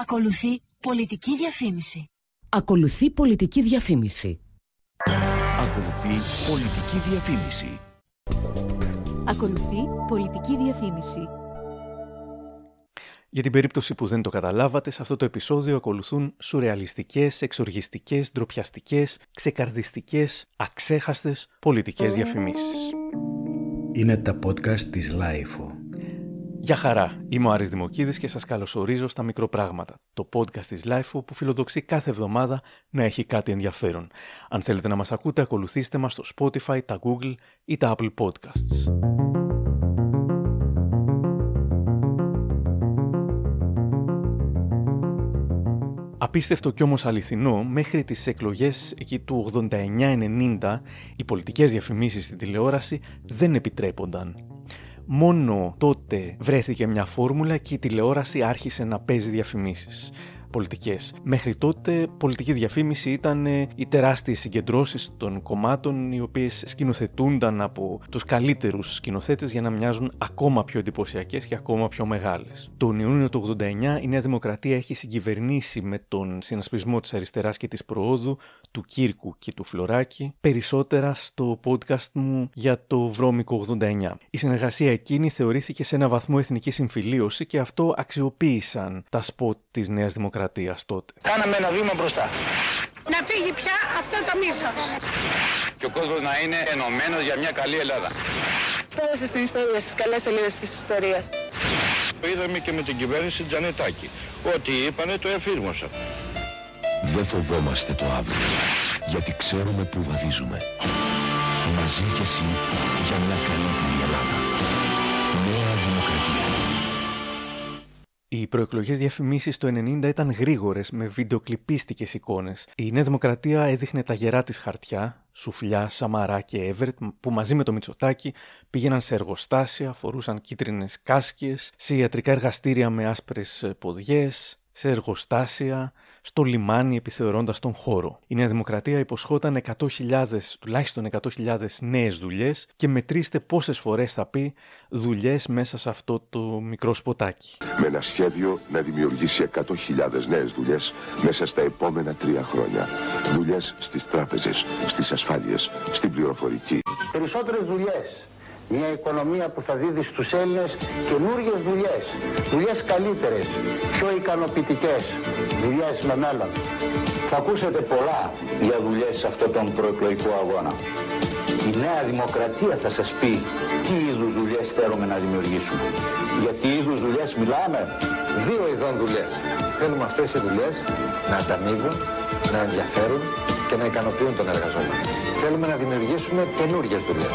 Ακολουθεί πολιτική διαφήμιση. Ακολουθεί πολιτική διαφήμιση. Ακολουθεί πολιτική διαφήμιση. Ακολουθεί πολιτική διαφήμιση. Για την περίπτωση που δεν το καταλάβατε, σε αυτό το επεισόδιο ακολουθούν σουρεαλιστικές, εξοργιστικές, ντροπιαστικές, ξεκαρδιστικές, αξέχαστες πολιτικές διαφημίσεις. Είναι τα podcast της LiFO. Γεια χαρά, είμαι ο Άρης Δημοκίδης και σας καλωσορίζω στα Μικροπράγματα, το podcast της Lifeo που φιλοδοξεί κάθε εβδομάδα να έχει κάτι ενδιαφέρον. Αν θέλετε να μας ακούτε, ακολουθήστε μας στο Spotify, τα Google ή τα Apple Podcasts. Απίστευτο κι όμως αληθινό, μέχρι τις εκλογές εκεί του 89-90 οι πολιτικές διαφημίσεις στην τηλεόραση δεν επιτρέπονταν. Μόνο τότε βρέθηκε μια φόρμουλα και η τηλεόραση άρχισε να παίζει διαφημίσεις πολιτικές. Μέχρι τότε πολιτική διαφήμιση ήταν ε, οι τεράστιες συγκεντρώσεις των κομμάτων οι οποίες σκηνοθετούνταν από τους καλύτερους σκηνοθέτες για να μοιάζουν ακόμα πιο εντυπωσιακές και ακόμα πιο μεγάλες. Τον Ιούνιο του 89 η Νέα Δημοκρατία έχει συγκυβερνήσει με τον συνασπισμό της αριστεράς και της προόδου του Κύρκου και του Φλωράκη περισσότερα στο podcast μου για το βρώμικο 89. Η συνεργασία εκείνη θεωρήθηκε σε ένα βαθμό εθνική συμφιλίωση και αυτό αξιοποίησαν τα σποτ της Νέας Δημοκρατίας τότε. Κάναμε ένα βήμα μπροστά. Να φύγει πια αυτό το μίσος. Και ο κόσμος να είναι ενωμένος για μια καλή Ελλάδα. Πέρασε στην ιστορία, στις καλές σελίδες της ιστορίας. Το είδαμε και με την κυβέρνηση Τζανετάκη. Ό,τι είπανε το εφήρμοσαν. Δεν φοβόμαστε το αύριο, γιατί ξέρουμε που βαδίζουμε. Μαζί και εσύ για μια καλύτερη Οι προεκλογές διαφημίσεις το 90 ήταν γρήγορες, με βιντεοκλειπίστικε εικόνες. Η Νέα Δημοκρατία έδειχνε τα γερά της χαρτιά, Σουφλιά, Σαμαρά και Εύερτ, που μαζί με το Μητσοτάκι πήγαιναν σε εργοστάσια, φορούσαν κίτρινες κάσκε, σε ιατρικά εργαστήρια με άσπρες ποδιές, σε εργοστάσια, στο λιμάνι επιθεωρώντας τον χώρο. Η Νέα Δημοκρατία υποσχόταν 100.000, τουλάχιστον 100.000 νέες δουλειές και μετρήστε πόσες φορές θα πει δουλειές μέσα σε αυτό το μικρό σποτάκι. Με ένα σχέδιο να δημιουργήσει 100.000 νέες δουλειές μέσα στα επόμενα τρία χρόνια. Δουλειές στις τράπεζες, στις ασφάλειες, στην πληροφορική. Περισσότερες δουλειές μια οικονομία που θα δίδει στους Έλληνες καινούργιες δουλειές, δουλειές καλύτερες, πιο ικανοποιητικές, δουλειές με μέλλον. Θα ακούσετε πολλά για δουλειές σε αυτόν τον προεκλογικό αγώνα. Η Νέα Δημοκρατία θα σας πει τι είδους δουλειές θέλουμε να δημιουργήσουμε. Γιατί είδους δουλειές μιλάμε; Δύο ειδών δουλειές. Θέλουμε αυτές οι δουλειές να ανταμείβουν, να ενδιαφέρουν και να ικανοποιούν τον εργαζόμενο. Θέλουμε να δημιουργήσουμε καινούργιες δουλειές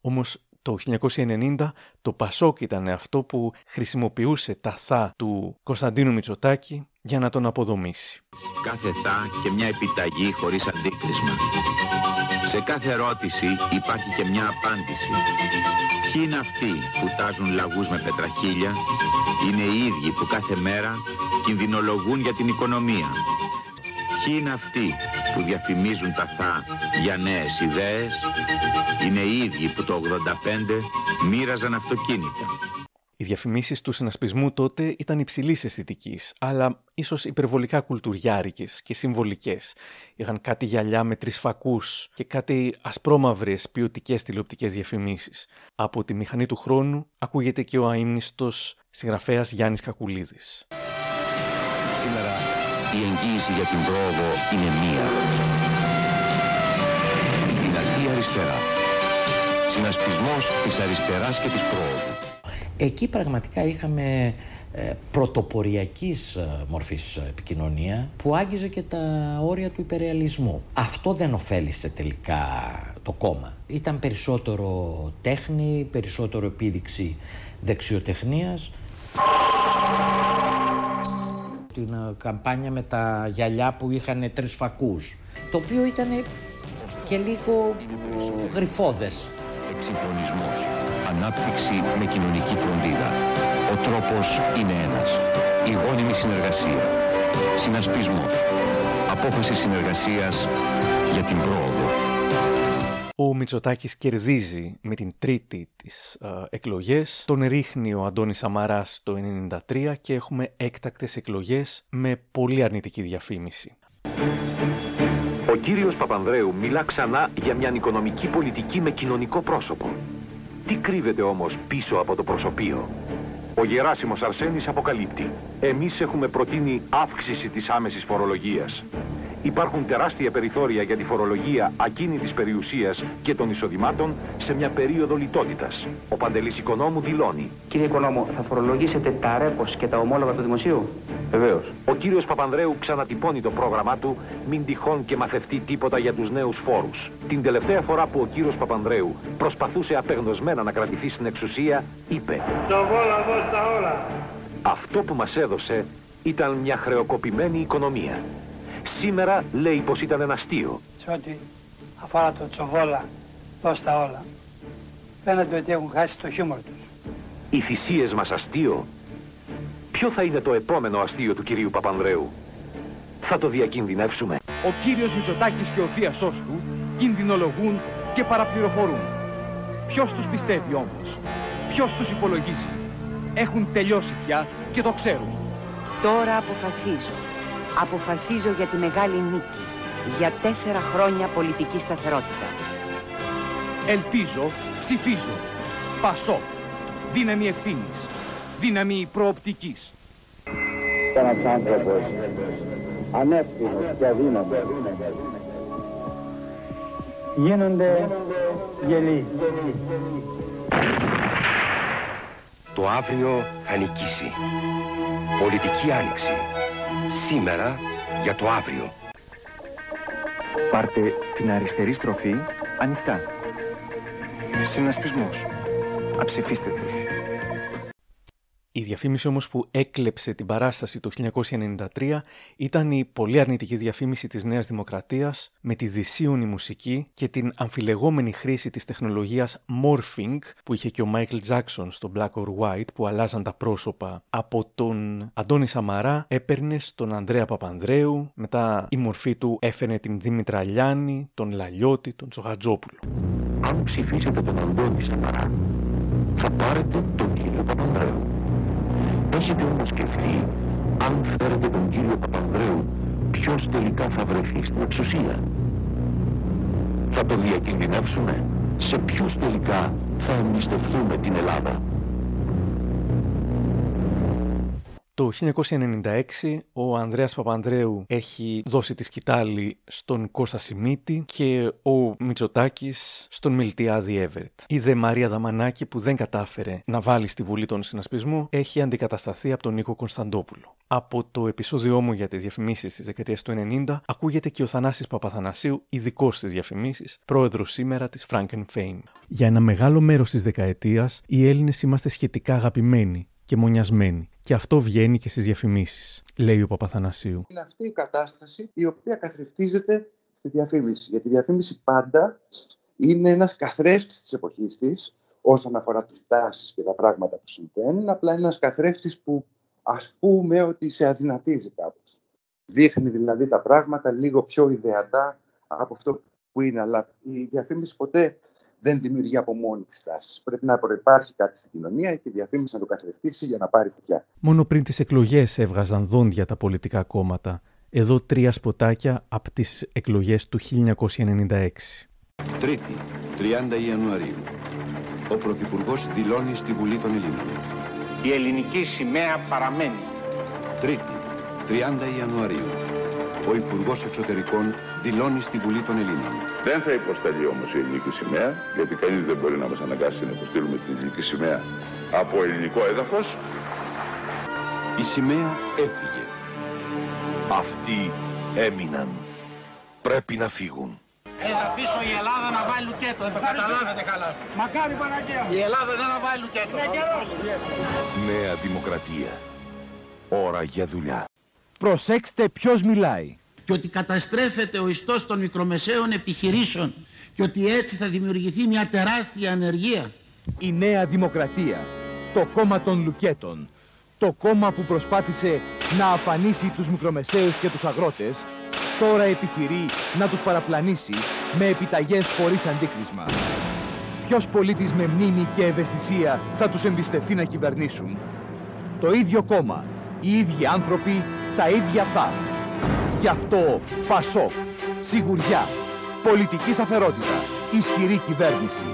Όμως το 1990 το Πασόκ ήταν αυτό που χρησιμοποιούσε τα θα του Κωνσταντίνου Μητσοτάκη για να τον αποδομήσει. Κάθε θα και μια επιταγή χωρίς αντίκρισμα. Σε κάθε ερώτηση υπάρχει και μια απάντηση. Ποιοι είναι αυτοί που τάζουν λαγούς με πετραχίλια, είναι οι ίδιοι που κάθε μέρα κινδυνολογούν για την οικονομία. Ποιοι είναι αυτοί που διαφημίζουν τα θα για νέες ιδέες, είναι οι ίδιοι που το 85 μοίραζαν αυτοκίνητα. Οι διαφημίσεις του συνασπισμού τότε ήταν υψηλής αισθητικής, αλλά ίσως υπερβολικά κουλτουριάρικες και συμβολικές. Είχαν κάτι γυαλιά με τρεις φακούς και κάτι ασπρόμαυρες ποιοτικές τηλεοπτικές διαφημίσεις. Από τη μηχανή του χρόνου ακούγεται και ο αείμνηστος συγγραφέας Γιάννης Κακουλίδης. Σήμερα η εγγύηση για την πρόοδο είναι μία. Δυνατή αριστερά. Συνασπισμός της αριστεράς και της πρόοδου. Εκεί πραγματικά είχαμε ε, πρωτοποριακής ε, μορφής επικοινωνία που άγγιζε και τα όρια του υπερεαλισμού. Αυτό δεν ωφέλησε τελικά το κόμμα. Ήταν περισσότερο τέχνη, περισσότερο επίδειξη δεξιοτεχνίας. Την ε, καμπάνια με τα γυαλιά που είχαν τρεις φακούς, το οποίο ήταν και λίγο γρυφόδες. Εξυγχρονισμός, ανάπτυξη με κοινωνική φροντίδα. Ο τρόπος είναι ένας. Η γόνιμη συνεργασία. Συνασπισμός. Απόφαση συνεργασίας για την πρόοδο. Ο Μητσοτάκης κερδίζει με την τρίτη της ε, εκλογές. Τον ρίχνει ο Αντώνης Σαμαράς το 1993 και έχουμε έκτακτες εκλογές με πολύ αρνητική διαφήμιση. Ο κύριος Παπανδρέου μιλά ξανά για μια οικονομική πολιτική με κοινωνικό πρόσωπο. Τι κρύβεται όμως πίσω από το προσωπείο; Ο Γεράσιμος Αρσένης αποκαλύπτει. Εμείς έχουμε προτείνει αύξηση της άμεσης φορολογίας. Υπάρχουν τεράστια περιθώρια για τη φορολογία ακίνητης περιουσίας και των εισοδημάτων σε μια περίοδο λιτότητας. Ο Παντελής Οικονόμου δηλώνει. Κύριε Οικονόμου, θα φορολογήσετε τα ρέπος και τα ομόλογα του Δημοσίου; Βεβαίως. Ο κύριος Παπανδρέου ξανατυπώνει το πρόγραμμά του, μην τυχόν και μαθευτεί τίποτα για τους νέους φόρους. Την τελευταία φορά που ο κύριος Παπανδρέου προσπαθούσε απεγνωσμένα να κρατηθεί στην εξουσία, είπε όλα. Αυτό που μας έδωσε ήταν μια χρεοκοπημένη οικονομία. Σήμερα λέει πως ήταν ένα αστείο. Σε ό,τι αφορά το τσοβόλα, δώστα όλα. Φαίνεται ότι έχουν χάσει το χιούμορ τους. Οι θυσίες μας αστείο. Ποιο θα είναι το επόμενο αστείο του κυρίου Παπανδρέου; Θα το διακινδυνεύσουμε. Ο κύριος Μητσοτάκης και ο θείασός του κινδυνολογούν και παραπληροφορούν. Ποιος τους πιστεύει όμως; Ποιος τους υπολογίζει; Έχουν τελειώσει πια και το ξέρουν. Τώρα αποφασίζω. Αποφασίζω για τη μεγάλη νίκη. Για τέσσερα χρόνια πολιτικής σταθερότητας. Ελπίζω, ψηφίζω. Πασό. Δύναμη ευθύνης. Δύναμη προοπτικής. Ένας άνθρωπος ανεύθυνος και αδύναμος γίνονται γελοί. Το αύριο θα νικήσει. Πολιτική άνοιξη. Σήμερα για το αύριο. Πάρτε την αριστερή στροφή ανοιχτά. Συνασπισμός. Αψηφίστε τους. Η διαφήμιση όμως που έκλεψε την παράσταση το 1993 ήταν η πολύ αρνητική διαφήμιση της Νέας Δημοκρατίας με τη δυσίωνη μουσική και την αμφιλεγόμενη χρήση της τεχνολογίας morphing που είχε και ο Michael Jackson στο Black or White που αλλάζαν τα πρόσωπα από τον Αντώνη Σαμαρά έπαιρνε στον Ανδρέα Παπανδρέου μετά η μορφή του έφερε την Δήμητρα Λιάννη, τον Λαλιώτη, τον Τσογατζόπουλο. Αν ψηφίσετε τον Αντώνη Σαμαρά θα πάρετε τον κύριο Παπανδρέου. Έχετε όμως σκεφτεί, αν φέρετε τον κύριο Παπανδρέου, ποιος τελικά θα βρεθεί στην εξουσία; Θα το διακινδυνεύσουμε; Σε ποιους τελικά θα εμπιστευτούμε την Ελλάδα; Το 1996 ο Ανδρέας Παπανδρέου έχει δώσει τη σκητάλη στον Κώστα Σιμίτη και ο Μητσοτάκης στον Μιλτιάδη Εύερτ. Η δε Μαρία Δαμανάκη που δεν κατάφερε να βάλει στη Βουλή των Συνασπισμού έχει αντικατασταθεί από τον Νίκο Κωνσταντόπουλο. Από το επεισόδιό μου για τις διαφημίσεις της δεκαετίας του 90 ακούγεται και ο Θανάσης Παπαθανασίου, ειδικός στις διαφημίσεις, πρόεδρος σήμερα της Franken Fame. Για ένα μεγάλο μέρος της δεκαετίας οι Έλληνες είμαστε σχετικά αγαπημένοι και μονιασμένοι. Και αυτό βγαίνει και στις διαφημίσεις, λέει ο Παπαθανασίου. Είναι αυτή η κατάσταση η οποία καθρεφτίζεται στη διαφήμιση. Γιατί η διαφήμιση πάντα είναι ένας καθρέφτης της εποχής της, όσον αφορά τις τάσεις και τα πράγματα που συμβαίνουν. Απλά είναι ένας καθρέφτης που ας πούμε ότι σε αδυνατίζει κάπως. Δείχνει δηλαδή τα πράγματα λίγο πιο ιδεατά από αυτό που είναι. Αλλά η διαφήμιση ποτέ δεν δημιουργεί από μόνη της τάσης. Πρέπει να προπάρχει κάτι στην κοινωνία και η διαφήμιση να το καθρεφτήσει για να πάρει φωτιά. Μόνο πριν τις εκλογές έβγαζαν δόντια τα πολιτικά κόμματα. Εδώ τρία σποτάκια από τις εκλογές του 1996. Τρίτη, 30 Ιανουαρίου. Ο Πρωθυπουργός δηλώνει στη Βουλή των Ελλήνων. Η ελληνική σημαία παραμένει. Τρίτη, 30 Ιανουαρίου. Ο Υπουργός Εξωτερικών δηλώνει στη Βουλή των Ελλήνων. Δεν θα υποσταλεί όμως η ελληνική σημαία, γιατί κανείς δεν μπορεί να μας αναγκάσει να υποστείλουμε την ελληνική σημαία από ελληνικό έδαφος. Η σημαία έφυγε. Αυτοί έμειναν. Πρέπει να φύγουν. Έλα πίσω η Ελλάδα να βάλει λουκέτο, δεν το καταλάβετε καλά. Μακάρι Παναγία. Η Ελλάδα δεν θα βάλει λουκέτο. Νέα Δημοκρατία. Ώρα για δουλειά. Προσέξτε ποιος μιλάει. Και ότι καταστρέφεται ο ιστός των μικρομεσαίων επιχειρήσεων και ότι έτσι θα δημιουργηθεί μια τεράστια ανεργία. Η Νέα Δημοκρατία. Το κόμμα των Λουκέτων. Το κόμμα που προσπάθησε να αφανίσει τους μικρομεσαίους και τους αγρότες τώρα επιχειρεί να τους παραπλανήσει με επιταγές χωρίς αντίκρισμα. Ποιος πολίτης με μνήμη και ευαισθησία θα τους εμπιστευτεί να κυβερνήσουν; Το ίδιο κόμμα, οι ίδιοι άνθρωποι, τα ίδια θα. Γι' αυτό Πασόκ, σιγουριά, πολιτική σταθερότητα, ισχυρή κυβέρνηση.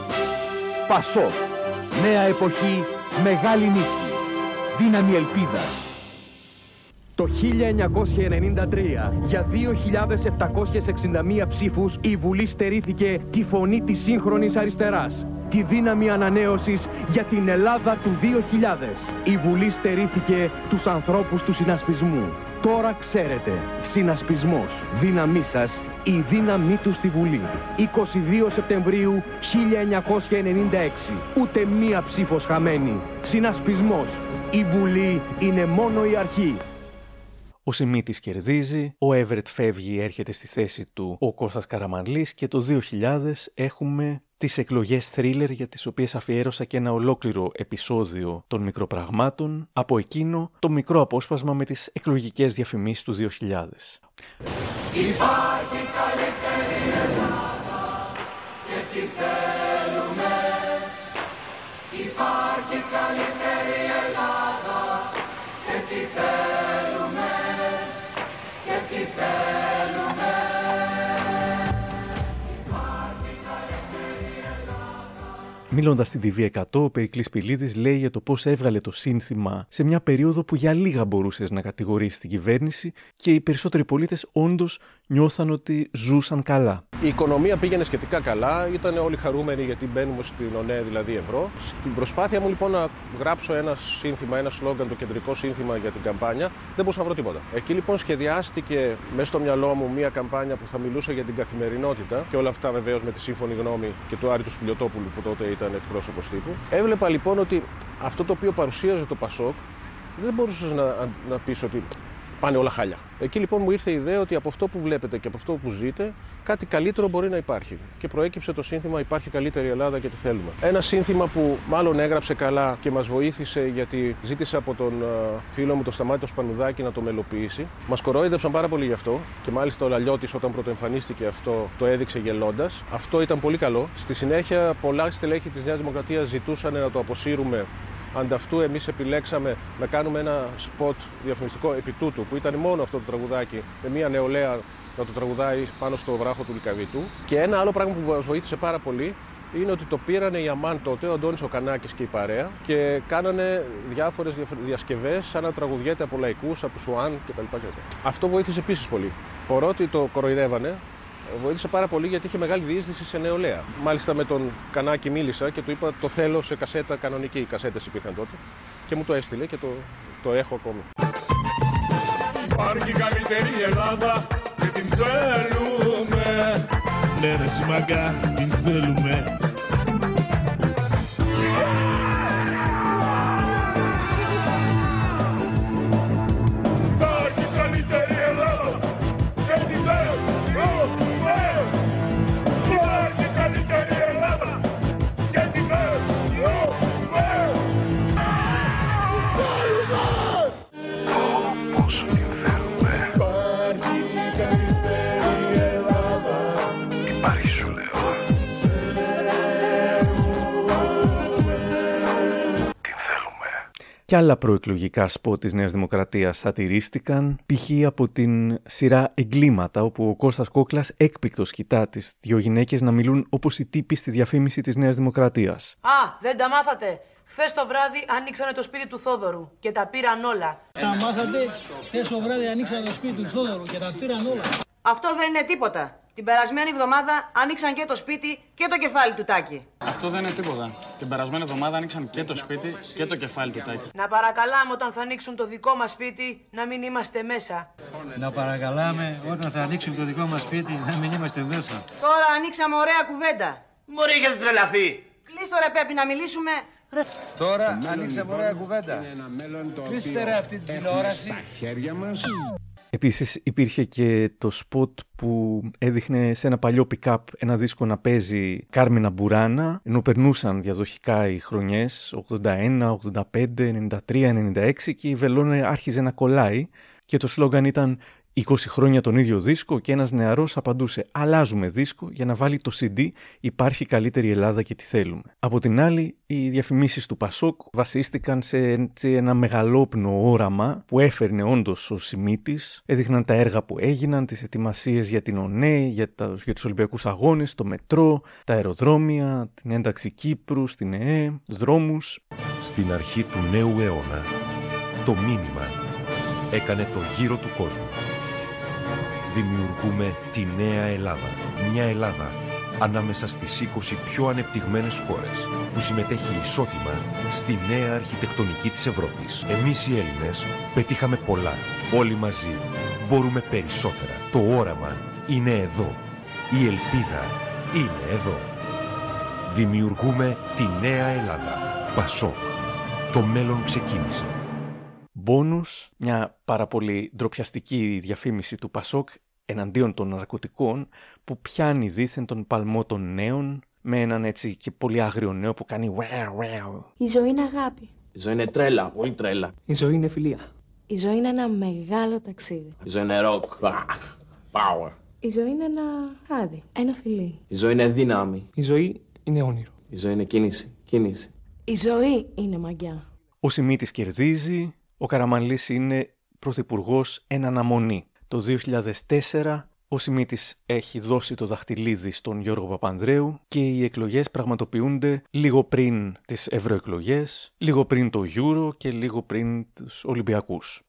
Πασόκ, νέα εποχή, μεγάλη νύχτη, δύναμη ελπίδας. Το 1993, για 2.761 ψήφους, η Βουλή στερήθηκε τη φωνή της σύγχρονης αριστεράς. Τη δύναμη ανανέωσης για την Ελλάδα του 2000. Η Βουλή στερήθηκε τους ανθρώπους του συνασπισμού. Τώρα ξέρετε, συνασπισμός, δύναμή σας, η δύναμή του στη Βουλή. 22 Σεπτεμβρίου 1996. Ούτε μία ψήφος χαμένη. Συνασπισμός. Η Βουλή είναι μόνο η αρχή. Ο Σιμίτης κερδίζει, ο Εύρετ φεύγει, έρχεται στη θέση του ο Κώστας Καραμανλής και το 2000 έχουμε τις εκλογές θρίλερ για τις οποίες αφιέρωσα και ένα ολόκληρο επεισόδιο των μικροπραγμάτων, από εκείνο το μικρό απόσπασμα με τις εκλογικές διαφημίσεις του 2000. Υπάρχει καλύτερη Ελλάδα και Μιλώντας στην TV100, ο Περικλής Πηλίδης λέει για το πώς έβγαλε το σύνθημα σε μια περίοδο που για λίγα μπορούσες να κατηγορήσεις την κυβέρνηση και οι περισσότεροι πολίτες όντως νιώθαν ότι ζούσαν καλά. Η οικονομία πήγαινε σχετικά καλά, ήταν όλοι χαρούμενοι γιατί μπαίνουμε στην ΟΝΕ, δηλαδή ευρώ. Στην προσπάθεια μου λοιπόν να γράψω ένα σύνθημα, ένα σλόγγαν, το κεντρικό σύνθημα για την καμπάνια, δεν μπορούσα να βρω τίποτα. Εκεί λοιπόν σχεδιάστηκε μέσα στο μυαλό μου μια καμπάνια που θα μιλούσε για την καθημερινότητα και όλα αυτά βεβαίως με τη σύμφωνη γνώμη και του Άρη του Σπιλιοτόπουλου που τότε ήταν εκπρόσωπος τύπου. Έβλεπα λοιπόν ότι αυτό το οποίο παρουσίαζε το Πασόκ δεν μπορούσες να, να πεις ότι πάνε όλα χάλια. Εκεί λοιπόν μου ήρθε η ιδέα ότι από αυτό που βλέπετε και από αυτό που ζείτε, κάτι καλύτερο μπορεί να υπάρχει. Και προέκυψε το σύνθημα Υπάρχει καλύτερη Ελλάδα και τι θέλουμε. Ένα σύνθημα που μάλλον έγραψε καλά και μας βοήθησε γιατί ζήτησε από τον φίλο μου τον Σταμάτη Σπανουδάκη να το μελοποιήσει. Μας κορόιδεψαν πάρα πολύ γι' αυτό και μάλιστα ο Λαλιώτης όταν πρωτοεμφανίστηκε αυτό το έδειξε γελώντας. Αυτό ήταν πολύ καλό. Στη συνέχεια, πολλά στελέχη της Νέας Δημοκρατίας ζητούσαν να το αποσύρουμε Ανταυτού εμείς επιλέξαμε να κάνουμε ένα σποτ διαφημιστικό επί τούτου, που ήταν μόνο αυτό το τραγουδάκι με μια νεολαία να το τραγουδάει πάνω στο βράχο του Λικαβίτου. Και ένα άλλο πράγμα που μας βοήθησε πάρα πολύ είναι ότι το πήρανε οι Αμάν τότε, ο Αντώνης ο Κανάκης και η παρέα και κάνανε διάφορες διασκευές σαν να τραγουδιέται από λαϊκούς, από Σουάν κτλ. Αυτό βοήθησε επίσης πολύ. Παρότι το κοροϊδεύανε, βοήθησε πάρα πολύ γιατί είχε μεγάλη διείσδυση σε νεολαία. Μάλιστα με τον Κανάκη μίλησα και του είπα το θέλω σε κασέτα κανονική. Οι κασέτες υπήρχαν τότε και μου το έστειλε και το, το έχω ακόμη. Υπάρχει καλύτερη Ελλάδα και την θέλουμε. Ναι ρε σημαγκά, την θέλουμε. Και άλλα προεκλογικά σποτ της Νέας Δημοκρατίας σατυρίστηκαν, π.χ. από την σειρά Εγκλήματα, όπου ο Κώστας Κόκλας έκπληκτος κοιτά τις δύο γυναίκες να μιλούν όπως οι τύποι στη διαφήμιση της Νέας Δημοκρατίας. Α, δεν τα μάθατε. Χθες το βράδυ ανοίξανε το σπίτι του Θόδωρου και τα πήραν όλα. Τα μάθατε, χθες το βράδυ ανοίξανε το σπίτι του Θόδωρου και τα πήραν όλα. Αυτό δεν είναι τίποτα. Την περασμένη εβδομάδα άνοιξαν και το σπίτι και το κεφάλι του Τάκη. Αυτό δεν είναι τίποτα. Την περασμένη εβδομάδα άνοιξαν και το σπίτι και το κεφάλι του Τάκη. Να παρακαλάμε όταν θα ανοίξουν το δικό μας σπίτι να μην είμαστε μέσα. Να παρακαλάμε όταν θα ανοίξουν το δικό μας σπίτι να μην είμαστε μέσα. Τώρα ανοίξαμε ωραία κουβέντα. Μωρή έχετε τρελαθεί; Κλείστο ρε Πέπη να μιλήσουμε. Τώρα ανοίξαμε ωραία κουβέντα. Κλείστε ρε αυτή την τηλεόραση. Στα χέρια μας. Επίσης υπήρχε και το σποτ που έδειχνε σε ένα παλιό pick-up ένα δίσκο να παίζει Κάρμινα Μπουράνα ενώ περνούσαν διαδοχικά οι χρονιές 81, 85, 93, 96 και η βελόνα άρχιζε να κολλάει και το σλόγγαν ήταν 20 χρόνια τον ίδιο δίσκο και ένας νεαρός απαντούσε «Αλλάζουμε δίσκο για να βάλει το CD, υπάρχει καλύτερη Ελλάδα και τη θέλουμε». Από την άλλη, οι διαφημίσεις του Πασόκ βασίστηκαν σε έτσι, ένα μεγαλόπνο όραμα που έφερνε όντως ο Σιμίτης, έδειχναν τα έργα που έγιναν, τις ετοιμασίες για την ΟΝΕ, για, τα, για τους Ολυμπιακούς Αγώνες, το μετρό, τα αεροδρόμια, την ένταξη Κύπρου στην ΕΕ, τους δρόμους. Στην αρχή του νέου αιώνα, το μήνυμα έκανε το γύρο του κόσμου δημιουργούμε τη νέα Ελλάδα. Μια Ελλάδα ανάμεσα στις 20 πιο ανεπτυγμένες χώρες που συμμετέχει ισότιμα στη νέα αρχιτεκτονική της Ευρώπης. Εμείς οι Έλληνες πετύχαμε πολλά. Όλοι μαζί μπορούμε περισσότερα. Το όραμα είναι εδώ. Η ελπίδα είναι εδώ. Δημιουργούμε τη νέα Ελλάδα. Πασόκ. Το μέλλον ξεκίνησε. Μπόνους, μια πάρα πολύ ντροπιαστική διαφήμιση του Πασόκ εναντίον των ναρκωτικών που πιάνει δήθεν τον παλμό των νέων με έναν έτσι και πολύ άγριο νέο που κάνει wow, wow. Η ζωή είναι αγάπη. Η ζωή είναι τρέλα, πολύ τρέλα. Η ζωή είναι φιλία. Η ζωή είναι ένα μεγάλο ταξίδι. Η ζωή είναι rock. Power. Η ζωή είναι ένα χάδι, ένα φιλί. Η ζωή είναι δύναμη. Η ζωή είναι όνειρο. Η ζωή είναι κίνηση. Κίνηση. Η ζωή είναι μαγιά. Ο Σιμίτης κερδίζει, ο Καραμανλής είναι πρωθυπουργός εν αναμονή. Το 2004 ο Σιμίτης έχει δώσει το δαχτυλίδι στον Γιώργο Παπανδρέου και οι εκλογές πραγματοποιούνται λίγο πριν τις ευρωεκλογές, λίγο πριν το Euro και λίγο πριν τους Ολυμπιακούς.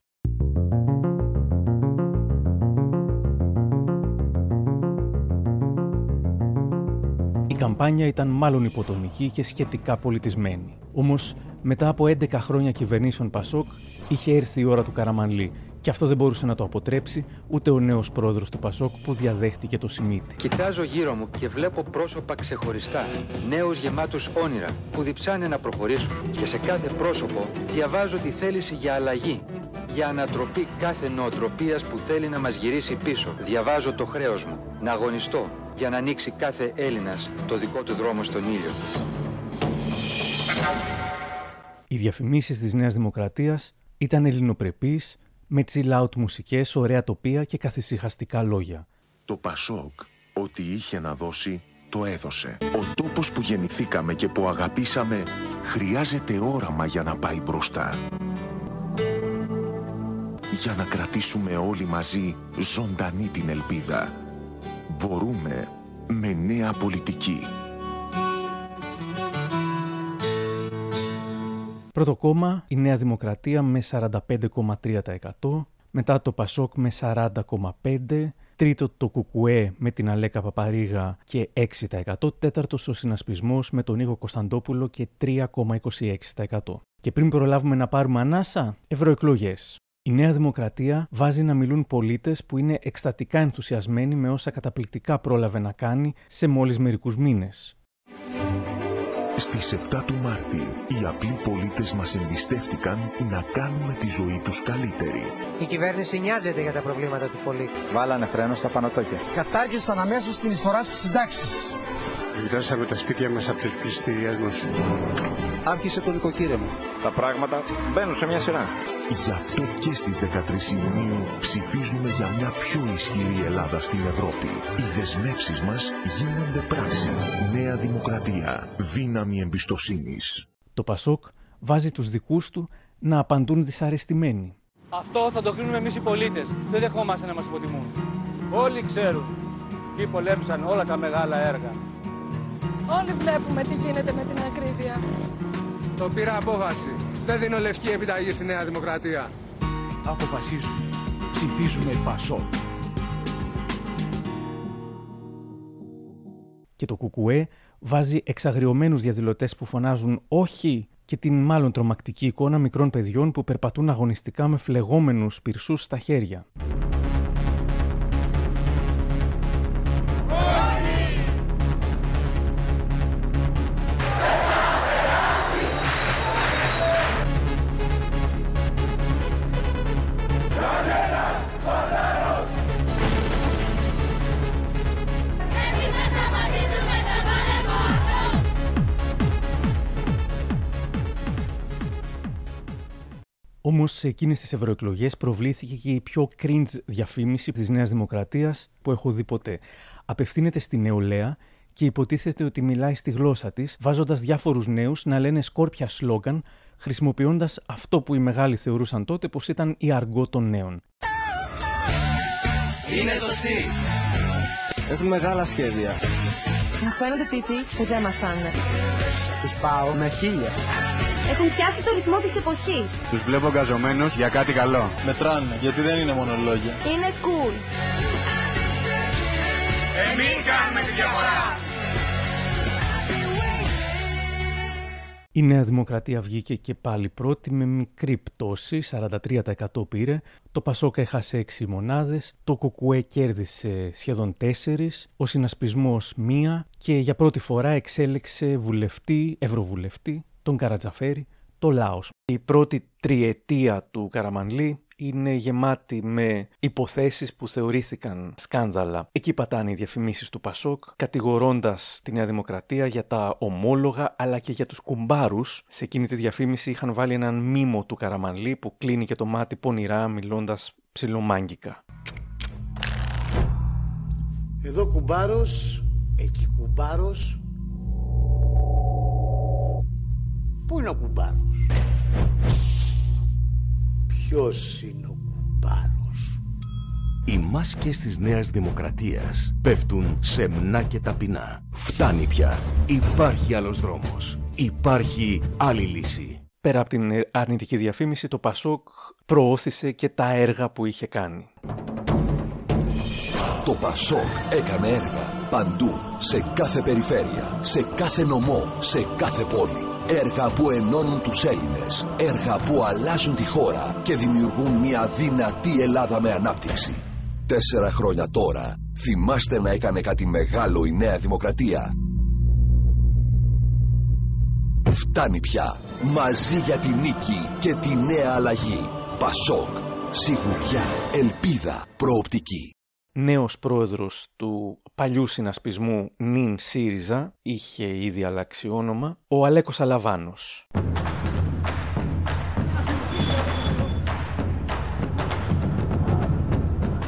Η καμπάνια ήταν μάλλον υποτονική και σχετικά πολιτισμένη. Όμως, μετά από 11 χρόνια κυβερνήσεων Πασόκ, είχε έρθει η ώρα του Καραμανλή και αυτό δεν μπορούσε να το αποτρέψει ούτε ο νέος πρόεδρος του Πασόκ που διαδέχτηκε το Σιμίτι. Κοιτάζω γύρω μου και βλέπω πρόσωπα ξεχωριστά. Νέους γεμάτους όνειρα που διψάνε να προχωρήσουν. Και σε κάθε πρόσωπο διαβάζω τη θέληση για αλλαγή. Για ανατροπή κάθε νοοτροπίας που θέλει να μας γυρίσει πίσω. Διαβάζω το χρέος μου. Να αγωνιστώ για να ανοίξει κάθε Έλληνας το δικό του δρόμο στον ήλιο. Οι διαφημίσεις της Νέας Δημοκρατίας ήταν ελληνοπρεπείς, με chill out μουσικές, ωραία τοπία και καθησυχαστικά λόγια. Το Πασόκ, ό,τι είχε να δώσει, το έδωσε. Ο τόπος που γεννηθήκαμε και που αγαπήσαμε, χρειάζεται όραμα για να πάει μπροστά. Για να κρατήσουμε όλοι μαζί ζωντανή την ελπίδα. Μπορούμε με νέα πολιτική. Πρώτο κόμμα η Νέα Δημοκρατία με 45,3%, μετά το Πασόκ με 40,5%, τρίτο το Κουκουέ με την Αλέκα Παπαρίγα και 6%, τέταρτος ο Συνασπισμός με τον Νίκο Κωνσταντόπουλο και 3,26%. Και πριν προλάβουμε να πάρουμε ανάσα, ευρωεκλογές. Η Νέα Δημοκρατία βάζει να μιλούν πολίτες που είναι εκστατικά ενθουσιασμένοι με όσα καταπληκτικά πρόλαβε να κάνει σε μόλις μερικούς μήνες. Στις 7 του Μάρτη, οι απλοί πολίτες μας εμπιστεύτηκαν να κάνουμε τη ζωή τους καλύτερη. Η κυβέρνηση νοιάζεται για τα προβλήματα του πολίτη. Βάλανε φρένο στα πανωτόκια. Κατάργησαν αμέσως την εισφορά στις συντάξεις. Γυρώσαμε τα σπίτια μας από τους πληστηριασμούς. Άρχισε το νοικοκύρεμα. Τα πράγματα μπαίνουν σε μια σειρά. Γι' αυτό και στις 13 Ιουνίου ψηφίζουμε για μια πιο ισχυρή Ελλάδα στην Ευρώπη. Οι δεσμεύσεις μας γίνονται πράξη. Νέα Δημοκρατία. Δύναμη εμπιστοσύνης. Το Πασόκ βάζει τους δικούς του να απαντούν δυσαρεστημένοι. Αυτό θα το κρίνουμε εμείς οι πολίτες. Δεν δεχόμαστε να μας υποτιμούν. Όλοι ξέρουν. Ποιοι πολέμησαν όλα τα μεγάλα έργα. Όλοι βλέπουμε τι γίνεται με την ακρίβεια. Το πήρα απόφαση. Δεν δίνω λευκή επιταγή στη Νέα Δημοκρατία. Αποφασίζουμε. Ψηφίζουμε Πασόκ. Και το Κουκουέ βάζει εξαγριωμένους διαδηλωτές που φωνάζουν όχι και την μάλλον τρομακτική εικόνα μικρών παιδιών που περπατούν αγωνιστικά με φλεγόμενους πυρσούς στα χέρια. Όμως σε εκείνες τις ευρωεκλογές προβλήθηκε και η πιο cringe διαφήμιση της Νέας Δημοκρατίας που έχω δει ποτέ. Απευθύνεται στη νεολαία και υποτίθεται ότι μιλάει στη γλώσσα της, βάζοντας διάφορους νέους να λένε σκόρπια σλόγγαν, χρησιμοποιώντας αυτό που οι μεγάλοι θεωρούσαν τότε πως ήταν η αργκό των νέων. Είναι σωστή. Έχουν μεγάλα σχέδια. Μου φαίνονται τύποι που δεν μασάνε. Τους πάω με χίλια. Έχουν πιάσει το ρυθμό της εποχής. Τους βλέπω γκαζωμένους για κάτι καλό. Μετράνε, γιατί δεν είναι μόνο λόγια. Είναι cool. Εμείς κάνουμε τη διαφορά. Η Νέα Δημοκρατία βγήκε και πάλι πρώτη με μικρή πτώση, 43% πήρε. Το Πασόκα έχασε 6 μονάδες, το Κουκουέ κέρδισε σχεδόν 4, ο συνασπισμός 1 και για πρώτη φορά εξέλεξε βουλευτή, ευρωβουλευτή, τον Καρατζαφέρη, το Λάος. Η πρώτη τριετία του Καραμανλή είναι γεμάτη με υποθέσεις που θεωρήθηκαν σκάνδαλα. Εκεί πατάνε οι διαφημίσεις του Πασόκ, κατηγορώντας τη Νέα Δημοκρατία για τα ομόλογα αλλά και για τους κουμπάρους. Σε εκείνη τη διαφήμιση είχαν βάλει έναν μήμο του Καραμανλή που κλείνει και το μάτι πονηρά μιλώντας ψιλομάγκικα. Εδώ κουμπάρος, εκεί κουμπάρος. Πού είναι ο κουμπάρος; Ποιος είναι ο κουμπάρος; Οι μάσκες της Νέας Δημοκρατίας πέφτουν σεμνά και ταπεινά. Φτάνει πια. Υπάρχει άλλος δρόμος. Υπάρχει άλλη λύση. Πέρα από την αρνητική διαφήμιση, το Πασόκ προώθησε και τα έργα που είχε κάνει. Το Πασόκ έκανε έργα παντού, σε κάθε περιφέρεια, σε κάθε νομό, σε κάθε πόλη. Έργα που ενώνουν τους Έλληνες, έργα που αλλάζουν τη χώρα και δημιουργούν μια δυνατή Ελλάδα με ανάπτυξη. Τέσσερα χρόνια τώρα, θυμάστε να έκανε κάτι μεγάλο η Νέα Δημοκρατία. Φτάνει πια, μαζί για τη νίκη και τη νέα αλλαγή. Πασόκ, σιγουριά, ελπίδα, προοπτική. Νέος πρόεδρος του παλιού συνασπισμού νυν ΣΥΡΙΖΑ, είχε ήδη αλλάξει όνομα, ο Αλέκος Αλαβάνος.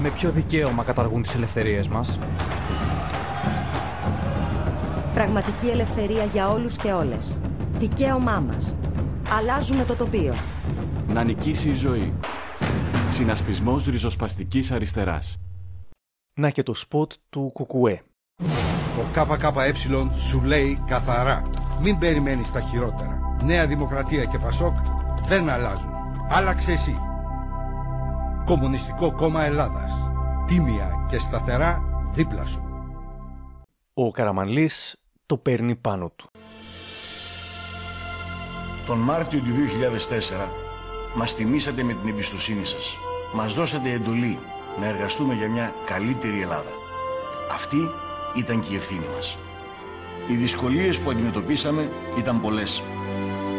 Με ποιο δικαίωμα καταργούν τις ελευθερίες μας; Πραγματική ελευθερία για όλους και όλες. Δικαίωμά μας. Αλλάζουμε το τοπίο. Να νικήσει η ζωή. Συνασπισμός ριζοσπαστικής αριστεράς. Να και το σποτ του Κουκουέ. Το ΚΚΕ σου λέει καθαρά. Μην περιμένεις τα χειρότερα. Νέα Δημοκρατία και Πασόκ δεν αλλάζουν. Άλλαξε εσύ. Κομμουνιστικό κόμμα Ελλάδας. Τίμια και σταθερά δίπλα σου. Ο Καραμανλής το παίρνει πάνω του. Τον Μάρτιο του 2004 μας τιμήσατε με την εμπιστοσύνη σας. Μας δώσατε εντολή να εργαστούμε για μια καλύτερη Ελλάδα. Αυτή ήταν και η ευθύνη μας. Οι δυσκολίες που αντιμετωπίσαμε ήταν πολλές.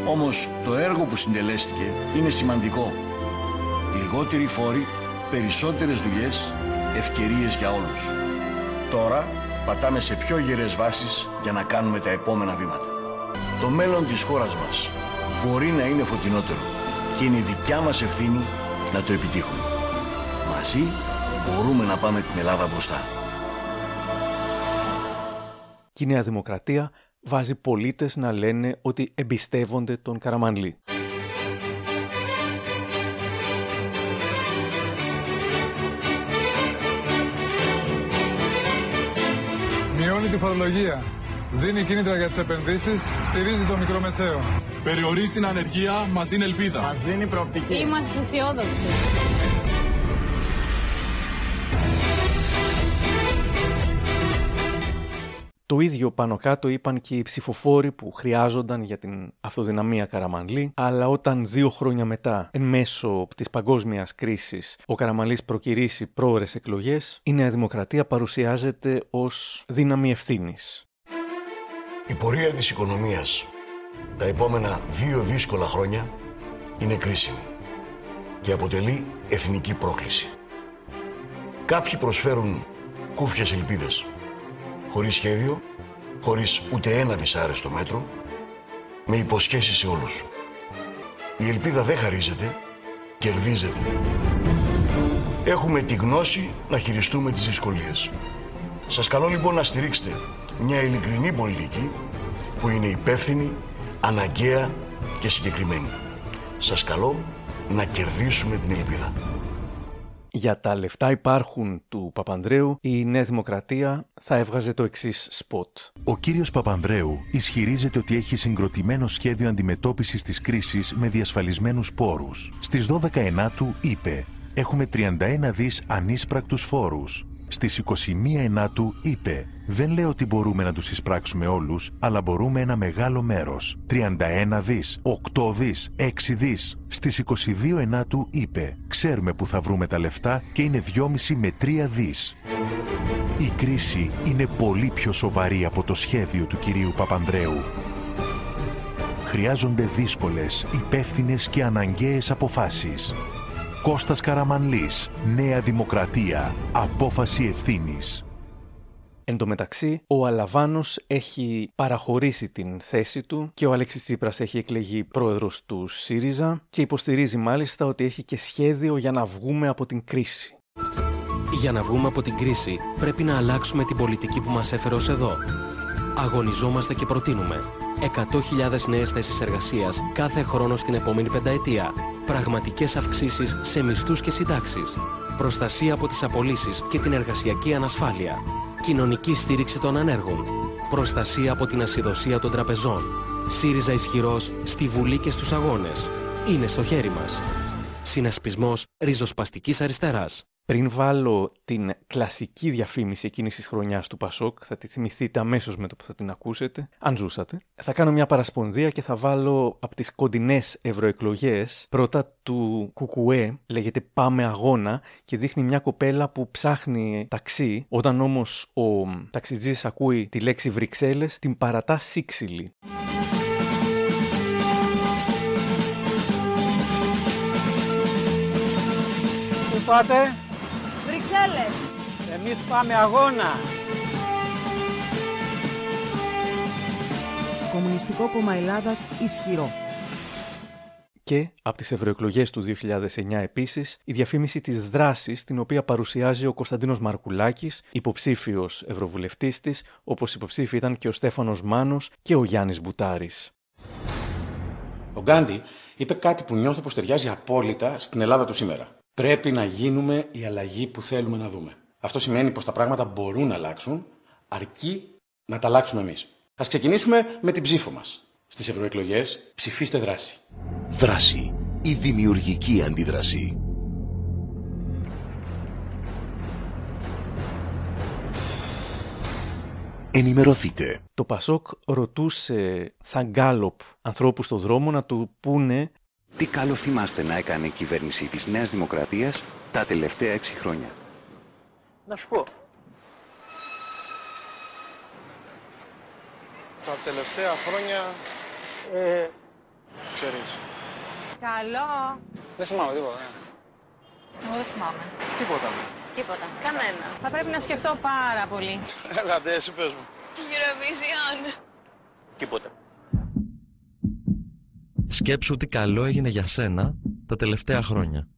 Όμως το έργο που συντελέστηκε είναι σημαντικό. Λιγότεροι φόροι, περισσότερες δουλειές, ευκαιρίες για όλους. Τώρα πατάμε σε πιο γερές βάσεις για να κάνουμε τα επόμενα βήματα. Το μέλλον της χώρας μας μπορεί να είναι φωτεινότερο και είναι δικιά μας ευθύνη να το επιτύχουμε. Μαζί μπορούμε να πάμε την Ελλάδα μπροστά. Και η Νέα Δημοκρατία βάζει πολίτες να λένε ότι εμπιστεύονται τον Καραμανλή. Μειώνει τη φορολογία. Δίνει κίνητρα για τις επενδύσεις, στηρίζει το μικρό μεσαίο. Περιορίζει την ανεργία, μας δίνει ελπίδα. Μας δίνει προοπτική. Είμαστε αισιόδοξοι. Το ίδιο πάνω κάτω είπαν και οι ψηφοφόροι που χρειάζονταν για την αυτοδυναμία Καραμανλή, αλλά όταν δύο χρόνια μετά, εν μέσω της παγκόσμιας κρίσης, ο Καραμανλής προκυρήσει πρόορε εκλογές, η Νέα Δημοκρατία παρουσιάζεται ως δύναμη ευθύνης. Η πορεία της οικονομίας τα επόμενα δύο δύσκολα χρόνια είναι κρίσιμη και αποτελεί εθνική πρόκληση. Κάποιοι προσφέρουν κούφιες ελπίδες, χωρίς σχέδιο, χωρίς ούτε ένα δυσάρεστο μέτρο, με υποσχέσεις σε όλους. Η ελπίδα δεν χαρίζεται, κερδίζεται. Έχουμε τη γνώση να χειριστούμε τις δυσκολίες. Σας καλώ λοιπόν να στηρίξετε μια ειλικρινή πολιτική που είναι υπεύθυνη, αναγκαία και συγκεκριμένη. Σας καλώ να κερδίσουμε την ελπίδα. Για τα λεφτά υπάρχουν του Παπανδρέου, η Νέα Δημοκρατία θα έβγαζε το εξής σποτ. Ο κύριος Παπανδρέου ισχυρίζεται ότι έχει συγκροτημένο σχέδιο αντιμετώπισης της κρίσης με διασφαλισμένους πόρους. Στις 12 Ενάτου είπε «Έχουμε 31 δις ανίσπρακτους φόρους». Στις 21 Ενάτου είπε «Δεν λέω ότι μπορούμε να τους εισπράξουμε όλους, αλλά μπορούμε ένα μεγάλο μέρος. 31 δις, 8 δις, 6 δις». Στις 22 Ενάτου είπε «Ξέρουμε που θα βρούμε τα λεφτά και είναι 2,5 με 3 δις». Η κρίση είναι πολύ πιο σοβαρή από το σχέδιο του κυρίου Παπανδρέου. Χρειάζονται δύσκολες, υπεύθυνες και αναγκαίες αποφάσεις. Κώστας Καραμανλής, Νέα Δημοκρατία, Απόφαση Ευθύνης. Εν τω μεταξύ, ο Αλαβάνος έχει παραχωρήσει την θέση του και ο Αλέξης Τσίπρας έχει εκλεγεί πρόεδρος του ΣΥΡΙΖΑ και υποστηρίζει μάλιστα ότι έχει και σχέδιο για να βγούμε από την κρίση. Για να βγούμε από την κρίση πρέπει να αλλάξουμε την πολιτική που μας έφερε ως εδώ. Αγωνιζόμαστε και προτείνουμε 100.000 νέες θέσεις εργασίας κάθε χρόνο στην επόμενη πενταετία. Πραγματικές αυξήσεις σε μισθούς και συντάξεις. Προστασία από τις απολύσεις και την εργασιακή ανασφάλεια. Κοινωνική στήριξη των ανέργων. Προστασία από την ασυδοσία των τραπεζών. ΣΥΡΙΖΑ ισχυρός στη Βουλή και στους αγώνες. Είναι στο χέρι μας. Συνασπισμός ριζοσπαστικής αριστεράς. Πριν βάλω την κλασική διαφήμιση εκείνης της χρονιάς του Πασόκ, θα τη θυμηθείτε αμέσως με το που θα την ακούσετε, αν ζούσατε. Θα κάνω μια παρασπονδία και θα βάλω από τις κοντινές ευρωεκλογές πρώτα του Κουκουέ, λέγεται Πάμε Αγώνα και δείχνει μια κοπέλα που ψάχνει ταξί. Όταν όμως ο ταξιτζής ακούει τη λέξη Βρυξέλλες, την παρατά σύξυλη. Πού πάτε; Βρυξέλλες. Εμείς πάμε αγώνα. Κομμουνιστικό Κόμμα Ελλάδας ισχυρό. Και από τις ευρωεκλογές του 2009 επίσης, η διαφήμιση της δράσης την οποία παρουσιάζει ο Κωνσταντίνος Μαρκουλάκης, υποψήφιος ευρωβουλευτής της, όπως υποψήφοι ήταν και ο Στέφανος Μάνος και ο Γιάννης Μπουτάρης. Ο Γκάντι είπε κάτι που νιώθω πως ταιριάζει απόλυτα στην Ελλάδα του σήμερα. Πρέπει να γίνουμε η αλλαγή που θέλουμε να δούμε. Αυτό σημαίνει πως τα πράγματα μπορούν να αλλάξουν, αρκεί να τα αλλάξουμε εμείς. Ας ξεκινήσουμε με την ψήφο μας. Στις ευρωεκλογές ψηφίστε δράση. Δράση. Η δημιουργική αντίδραση. Ενημερωθείτε. Το Πασόκ ρωτούσε σαν γκάλοπ ανθρώπους στο δρόμο να του πούνε τι καλό θυμάστε να έκανε η κυβέρνηση της Νέας Δημοκρατίας τα τελευταία έξι χρόνια; Να σου πω. Τα τελευταία χρόνια... Ε, ξέρεις. Καλό. Δεν θυμάμαι τίποτα. ναι. Εγώ δεν θυμάμαι. Τίποτα. Τίποτα. Κανένα. Θα πρέπει να σκεφτώ πάρα πολύ. Έλα, ντε, εσύ πες μου. Eurovision. Τίποτα. Σκέψου τι καλό έγινε για σένα τα τελευταία χρόνια.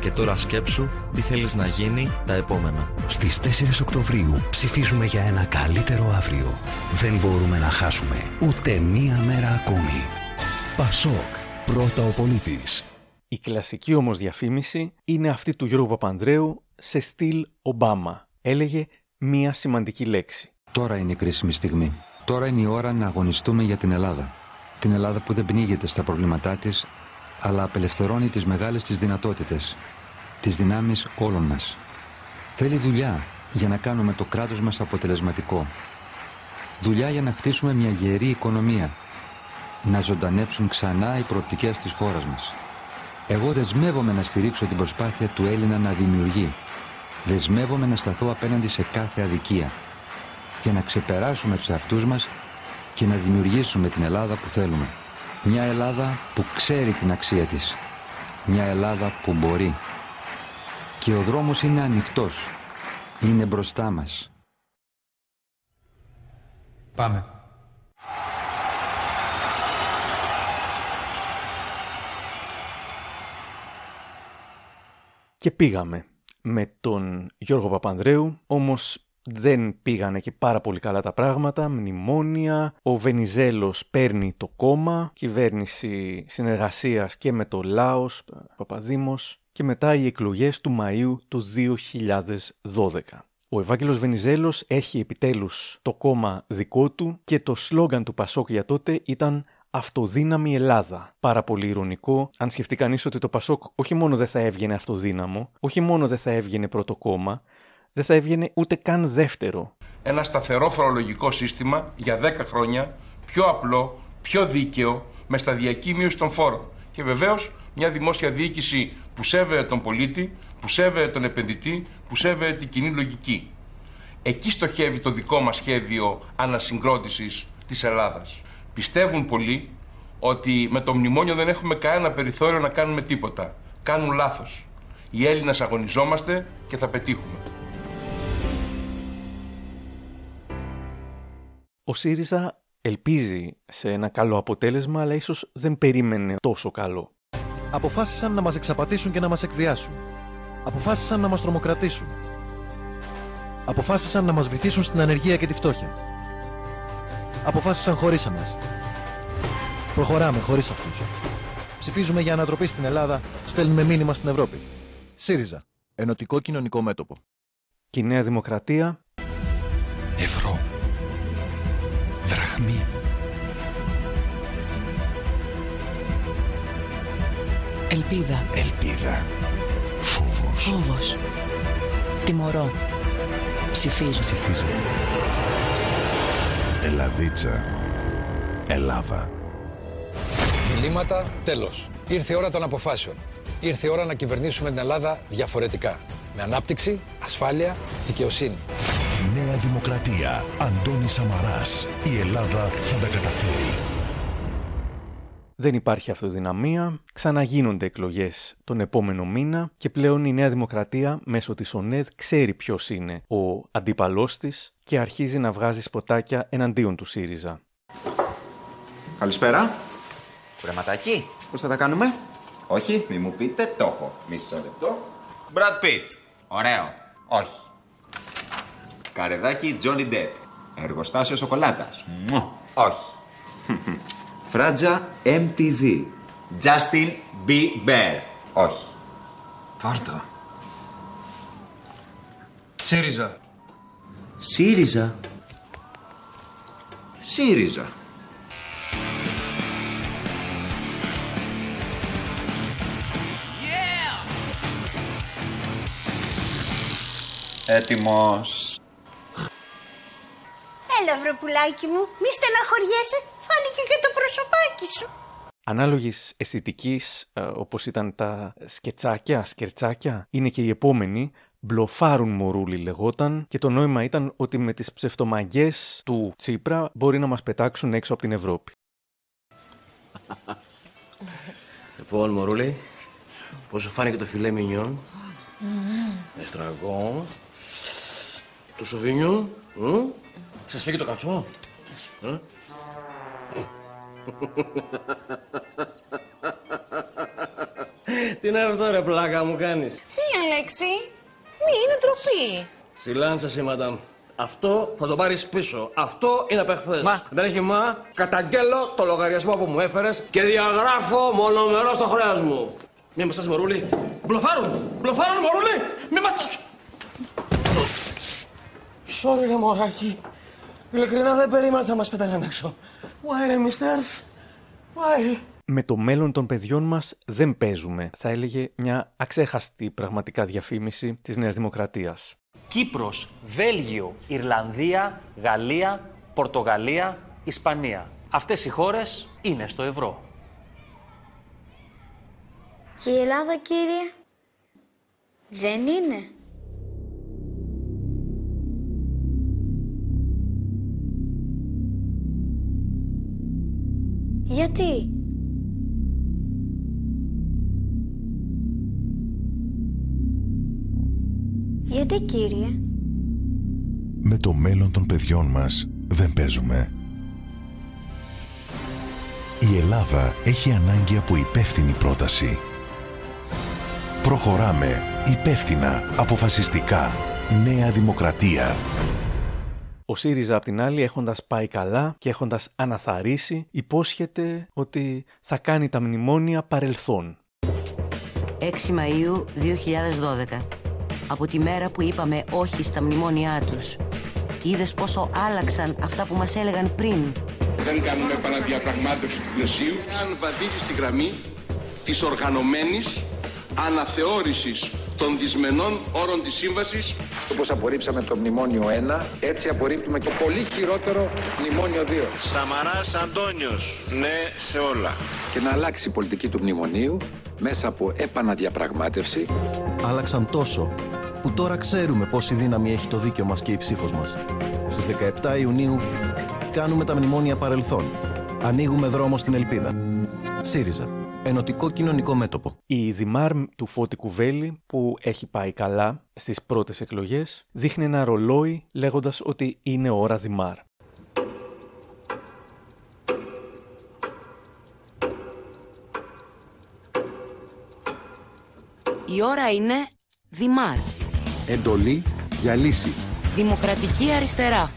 Και τώρα σκέψου τι θέλεις να γίνει τα επόμενα. Στις 4 Οκτωβρίου ψηφίζουμε για ένα καλύτερο αύριο. Δεν μπορούμε να χάσουμε ούτε μία μέρα ακόμη. Πασόκ. Πρώτα ο πολίτης. Η κλασική όμως διαφήμιση είναι αυτή του Γιώργου Παπανδρέου σε στυλ Ομπάμα. Έλεγε μία σημαντική λέξη. Τώρα είναι η κρίσιμη στιγμή. Τώρα είναι η ώρα να αγωνιστούμε για την Ελλάδα. Την Ελλάδα που δεν πνίγεται στα προβλήματά της, αλλά απελευθερώνει τις μεγάλες της δυνατότητες, τις δυνάμεις όλων μας. Θέλει δουλειά για να κάνουμε το κράτος μας αποτελεσματικό. Δουλειά για να χτίσουμε μια γερή οικονομία. Να ζωντανέψουν ξανά οι προοπτικές της χώρας μας. Εγώ δεσμεύομαι να στηρίξω την προσπάθεια του Έλληνα να δημιουργεί. Δεσμεύομαι να σταθώ απέναντι σε κάθε αδικία. Για να ξεπεράσουμε τους εαυτούς μας και να δημιουργήσουμε την Ελλάδα που θέλουμε. Μια Ελλάδα που ξέρει την αξία της. Μια Ελλάδα που μπορεί. Και ο δρόμος είναι ανοιχτός. Είναι μπροστά μας. Πάμε. Και πήγαμε με τον Γιώργο Παπανδρέου, όμως δεν πήγανε και πάρα πολύ καλά τα πράγματα, μνημόνια, ο Βενιζέλος παίρνει το κόμμα, κυβέρνηση συνεργασίας και με το ΛΑΟΣ, Παπαδήμος και μετά οι εκλογές του Μαΐου του 2012. Ο Ευάγγελος Βενιζέλος έχει επιτέλους το κόμμα δικό του και το σλόγγαν του Πασόκ για τότε ήταν Αυτοδύναμη Ελλάδα. Πάρα πολύ ειρωνικό, αν σκεφτεί κανείς ότι το Πασόκ όχι μόνο δεν θα έβγαινε αυτοδύναμο, όχι μόνο δεν θα έβγαινε πρώτο κόμμα, δεν θα έβγαινε ούτε καν δεύτερο. Ένα σταθερό φορολογικό σύστημα για 10 χρόνια, πιο απλό, πιο δίκαιο, με σταδιακή μείωση των φόρων. Και βεβαίως μια δημόσια διοίκηση που σέβεται τον πολίτη, που σέβεται τον επενδυτή, που σέβεται την κοινή λογική. Εκεί στοχεύει το δικό μας σχέδιο ανασυγκρότησης της Ελλάδας. Πιστεύουν πολλοί ότι με το μνημόνιο δεν έχουμε κανένα περιθώριο να κάνουμε τίποτα. Κάνουν λάθος. Οι Έλληνες αγωνιζόμαστε και θα πετύχουμε. Ο ΣΥΡΙΖΑ ελπίζει σε ένα καλό αποτέλεσμα, αλλά ίσως δεν περίμενε τόσο καλό. Αποφάσισαν να μας εξαπατήσουν και να μας εκβιάσουν. Αποφάσισαν να μας τρομοκρατήσουν. Αποφάσισαν να μας βυθίσουν στην ανεργία και τη φτώχεια. Αποφάσισαν χωρίς εμάς. Προχωράμε χωρίς αυτούς. Ψηφίζουμε για ανατροπή στην Ελλάδα, στέλνουμε μήνυμα στην Ευρώπη. ΣΥΡΙΖΑ. Ενωτικό κοινωνικό μέτωπο. Και η Νέα Δημοκρατία Ευρώ. Δραχμή. Ελπίδα. Ελπίδα. Φόβος. Φόβος. Τιμωρώ. Ψηφίζω. Ψηφίζω. Ελαδίτσα. Ελλάδα. Διλήμματα, τέλος. Ήρθε η ώρα των αποφάσεων. Ήρθε η ώρα να κυβερνήσουμε την Ελλάδα διαφορετικά. Με ανάπτυξη, ασφάλεια, δικαιοσύνη. Νέα Δημοκρατία. Αντώνης Σαμαράς. Η Ελλάδα θα τα καταφέρει. Δεν υπάρχει αυτοδυναμία, ξαναγίνονται εκλογές τον επόμενο μήνα και πλέον η Νέα Δημοκρατία μέσω της ΟΝΕΔ ξέρει ποιος είναι ο αντίπαλός της και αρχίζει να βγάζει σποτάκια εναντίον του ΣΥΡΙΖΑ. Καλησπέρα. Κουρεματάκι. Πώς θα τα κάνουμε; Όχι, μη μου πείτε, το έχω. Μισό λεπτό. Brad Pitt. Ωραίο. Όχι. Καρεδάκι Johnny Depp. Εργοστάσιο σοκολάτας. Μου. Όχι. Φράτζα MTV. Justin Bieber. Όχι. Πάρτα. ΣΥΡΙΖΑ. ΣΥΡΙΖΑ. ΣΥΡΙΖΑ. Έτοιμος. Έλα βρε πουλάκι μου, μη στεναχωριέσαι, φάνηκε και το προσωπάκι σου. Ανάλογης αισθητικής, ε, όπως ήταν τα σκετσάκια, σκερτσάκια, είναι και η επόμενη, Μπλοφάρουν Μωρούλη λεγόταν και το νόημα ήταν ότι με τις ψευτομαγκές του Τσίπρα μπορεί να μας πετάξουν έξω από την Ευρώπη. Λοιπόν, Μωρούλη, πώς σου φάνηκε το φιλέ μινιόν, εστραγό, το σοβίνιο, μ; σας φύγει το κατσό, ε; Τι είναι αυτό ρε πλάκα μου κάνεις; Τι Αλέξη, μη είναι ντροπή. Σιλάντσα εσύ, μαντάμ. Αυτό θα το πάρεις πίσω. Αυτό είναι απεχθέ. Μα. Δεν έχει μα. Καταγγέλλω το λογαριασμό που μου έφερες και διαγράφω μονομερό το χρέος μου. Μη με σας μωρούλη. Μπλοφάρουν! Μπλοφάρουν, μωρούλη! Μη μας... Sorry, ρε μωράκι. Ειλικρινά δεν περίμενα ότι θα μας πέταγαν έξω. Why, ρε, misters? Why? Με το μέλλον των παιδιών μας δεν παίζουμε, θα έλεγε μια αξέχαστη πραγματικά διαφήμιση της Νέας Δημοκρατίας. Κύπρος, Βέλγιο, Ιρλανδία, Γαλλία, Πορτογαλία, Ισπανία. Αυτές οι χώρες είναι στο ευρώ. Και η Ελλάδα, κύριε, δεν είναι. Γιατί; Γιατί, κύριε; Με το μέλλον των παιδιών μας δεν παίζουμε. Η Ελλάδα έχει ανάγκη από υπεύθυνη πρόταση. Προχωράμε υπεύθυνα, αποφασιστικά. Νέα Δημοκρατία. Ο ΣΥΡΙΖΑ απ' την άλλη έχοντας πάει καλά και έχοντας αναθαρίσει υπόσχεται ότι θα κάνει τα μνημόνια παρελθόν. 6 Μαΐου 2012. Από τη μέρα που είπαμε όχι στα μνημόνια τους. Είδες πόσο άλλαξαν αυτά που μας έλεγαν πριν. Δεν κάνουμε παραδιαπραγμάτευση του πλαισίου. Αν βαδίζει στη γραμμή της οργανωμένης αναθεώρησης των δυσμενών όρων της σύμβασης Όπως απορρίψαμε το μνημόνιο 1, έτσι απορρίπτουμε και πολύ χειρότερο μνημόνιο 2. Σαμαράς Αντώνιος, ναι σε όλα. Και να αλλάξει η πολιτική του μνημονίου μέσα από επαναδιαπραγμάτευση. Άλλαξαν τόσο που τώρα ξέρουμε πόση δύναμη έχει το δίκαιο μας και η ψήφος μας. Στις 17 Ιουνίου κάνουμε τα μνημόνια παρελθόν. Ανοίγουμε δρόμο στην ελπίδα. ΣΥΡΙΖΑ. Ενωτικό κοινωνικό μέτωπο. Η Δημάρ του Φώτη Κουβέλη που έχει πάει καλά στις πρώτες εκλογές δείχνει ένα ρολόι λέγοντας ότι είναι ώρα Δημάρ. Η ώρα είναι Δημάρ. Εντολή για λύση. Δημοκρατική αριστερά.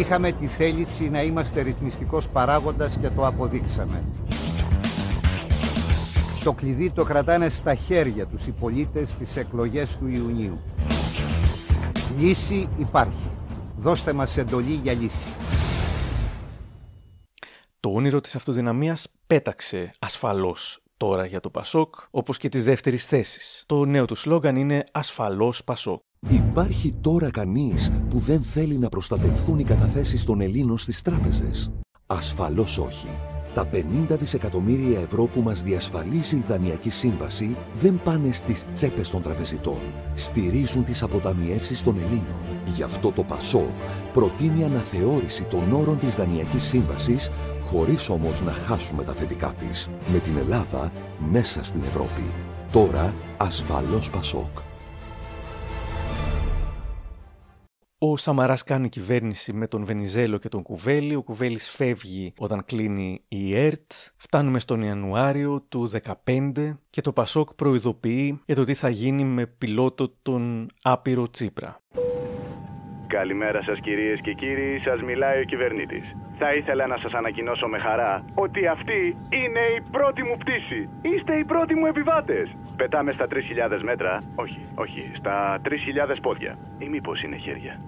Είχαμε τη θέληση να είμαστε ρυθμιστικός παράγοντας και το αποδείξαμε. Το κλειδί το κρατάνε στα χέρια τους οι πολίτες στις εκλογές του Ιουνίου. Λύση υπάρχει. Δώστε μας εντολή για λύση. Το όνειρο της αυτοδυναμίας πέταξε ασφαλώς τώρα για το Πασόκ, όπως και της δεύτερης θέσης. Το νέο του σλόγγαν είναι «Ασφαλώς Πασόκ». Υπάρχει τώρα κανείς που δεν θέλει να προστατευθούν οι καταθέσεις των Ελλήνων στις τράπεζες. Ασφαλώς όχι. Τα 50 δισεκατομμύρια ευρώ που μας διασφαλίζει η Δανειακή Σύμβαση δεν πάνε στις τσέπες των τραπεζιτών. Στηρίζουν τις αποταμιεύσεις των Ελλήνων. Γι' αυτό το ΠΑΣΟΚ προτείνει αναθεώρηση των όρων της Δανειακής Σύμβασης χωρίς όμως να χάσουμε τα θετικά της. Με την Ελλάδα μέσα στην Ευρώπη. Τώρα ασφαλώς ΠΑΣΟΚ. Ο Σαμαράς κάνει κυβέρνηση με τον Βενιζέλο και τον Κουβέλη. Ο Κουβέλης φεύγει όταν κλείνει η ΕΡΤ. Φτάνουμε στον Ιανουάριο του 2015 και το Πασόκ προειδοποιεί για το τι θα γίνει με πιλότο τον άπειρο Τσίπρα. Καλημέρα σας κυρίες και κύριοι, σας μιλάει ο κυβερνήτης. Θα ήθελα να σας ανακοινώσω με χαρά ότι αυτή είναι η πρώτη μου πτήση. Είστε οι πρώτοι μου επιβάτες. Πετάμε στα 3.000 μέτρα, όχι, όχι, στα 3.000 πόδια. Ή μήπως είναι χέρια.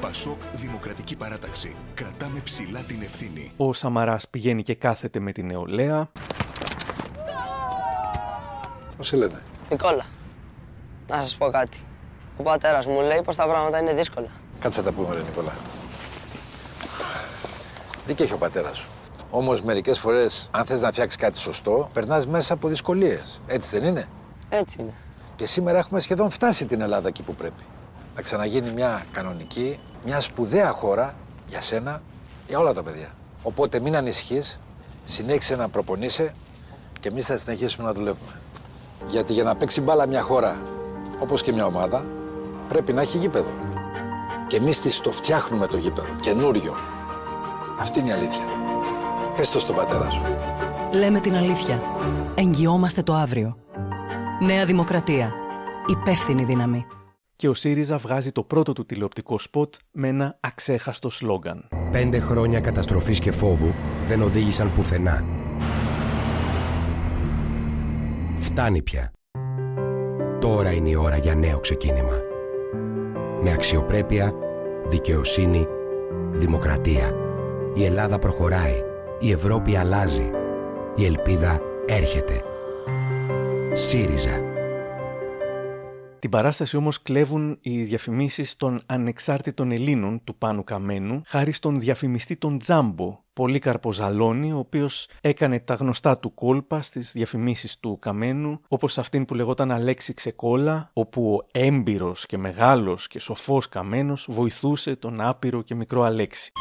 Πασόκ Δημοκρατική Παράταξη. Κρατάμε ψηλά την ευθύνη. Ο Σαμαράς πηγαίνει και κάθεται με την νεολαία. Πώς σε λένε. Νικόλα, να σας πω κάτι. Ο πατέρας μου λέει πως τα πράγματα είναι δύσκολα. Κάτσε να τα πούμε, ρε Νικόλα. Δίκιο έχει ο πατέρας σου. Όμως μερικές φορές, αν θες να φτιάξεις κάτι σωστό, περνάς μέσα από δυσκολίες. Έτσι δεν είναι; Έτσι είναι. Και σήμερα έχουμε σχεδόν φτάσει την Ελλάδα εκεί που πρέπει. Να ξαναγίνει μια κανονική, μια σπουδαία χώρα για σένα, για όλα τα παιδιά. Οπότε μην ανησυχείς, συνέχισε να προπονείσαι και εμείς θα συνεχίσουμε να δουλεύουμε. Γιατί για να παίξει μπάλα μια χώρα, όπως και μια ομάδα, πρέπει να έχει γήπεδο. Και εμείς τη το φτιάχνουμε το γήπεδο, καινούριο. Αυτή είναι η αλήθεια. Πες το στον πατέρα σου. Λέμε την αλήθεια. Εγγυόμαστε το αύριο. Νέα Δημοκρατία. Υπεύθυνη δύναμη. Και ο ΣΥΡΙΖΑ βγάζει το πρώτο του τηλεοπτικό σποτ με ένα αξέχαστο σλόγγαν. Πέντε χρόνια καταστροφής και φόβου δεν οδήγησαν πουθενά. Φτάνει πια. Τώρα είναι η ώρα για νέο ξεκίνημα. Με αξιοπρέπεια, δικαιοσύνη, δημοκρατία. Η Ελλάδα προχωράει Η Ευρώπη αλλάζει. Η ελπίδα έρχεται. ΣΥΡΙΖΑ. Την παράσταση όμως κλέβουν οι διαφημίσεις των ανεξάρτητων Ελλήνων του Πάνου Καμένου χάρη στον διαφημιστή τον Τζάμπο, Πολύκαρπο Ζαλόνι, ο οποίος έκανε τα γνωστά του κόλπα στις διαφημίσεις του Καμένου, όπως αυτήν που λεγόταν Αλέξη Ξεκόλα, όπου ο έμπειρος και μεγάλος και σοφός Καμένος βοηθούσε τον άπειρο και μικρό Αλέξη.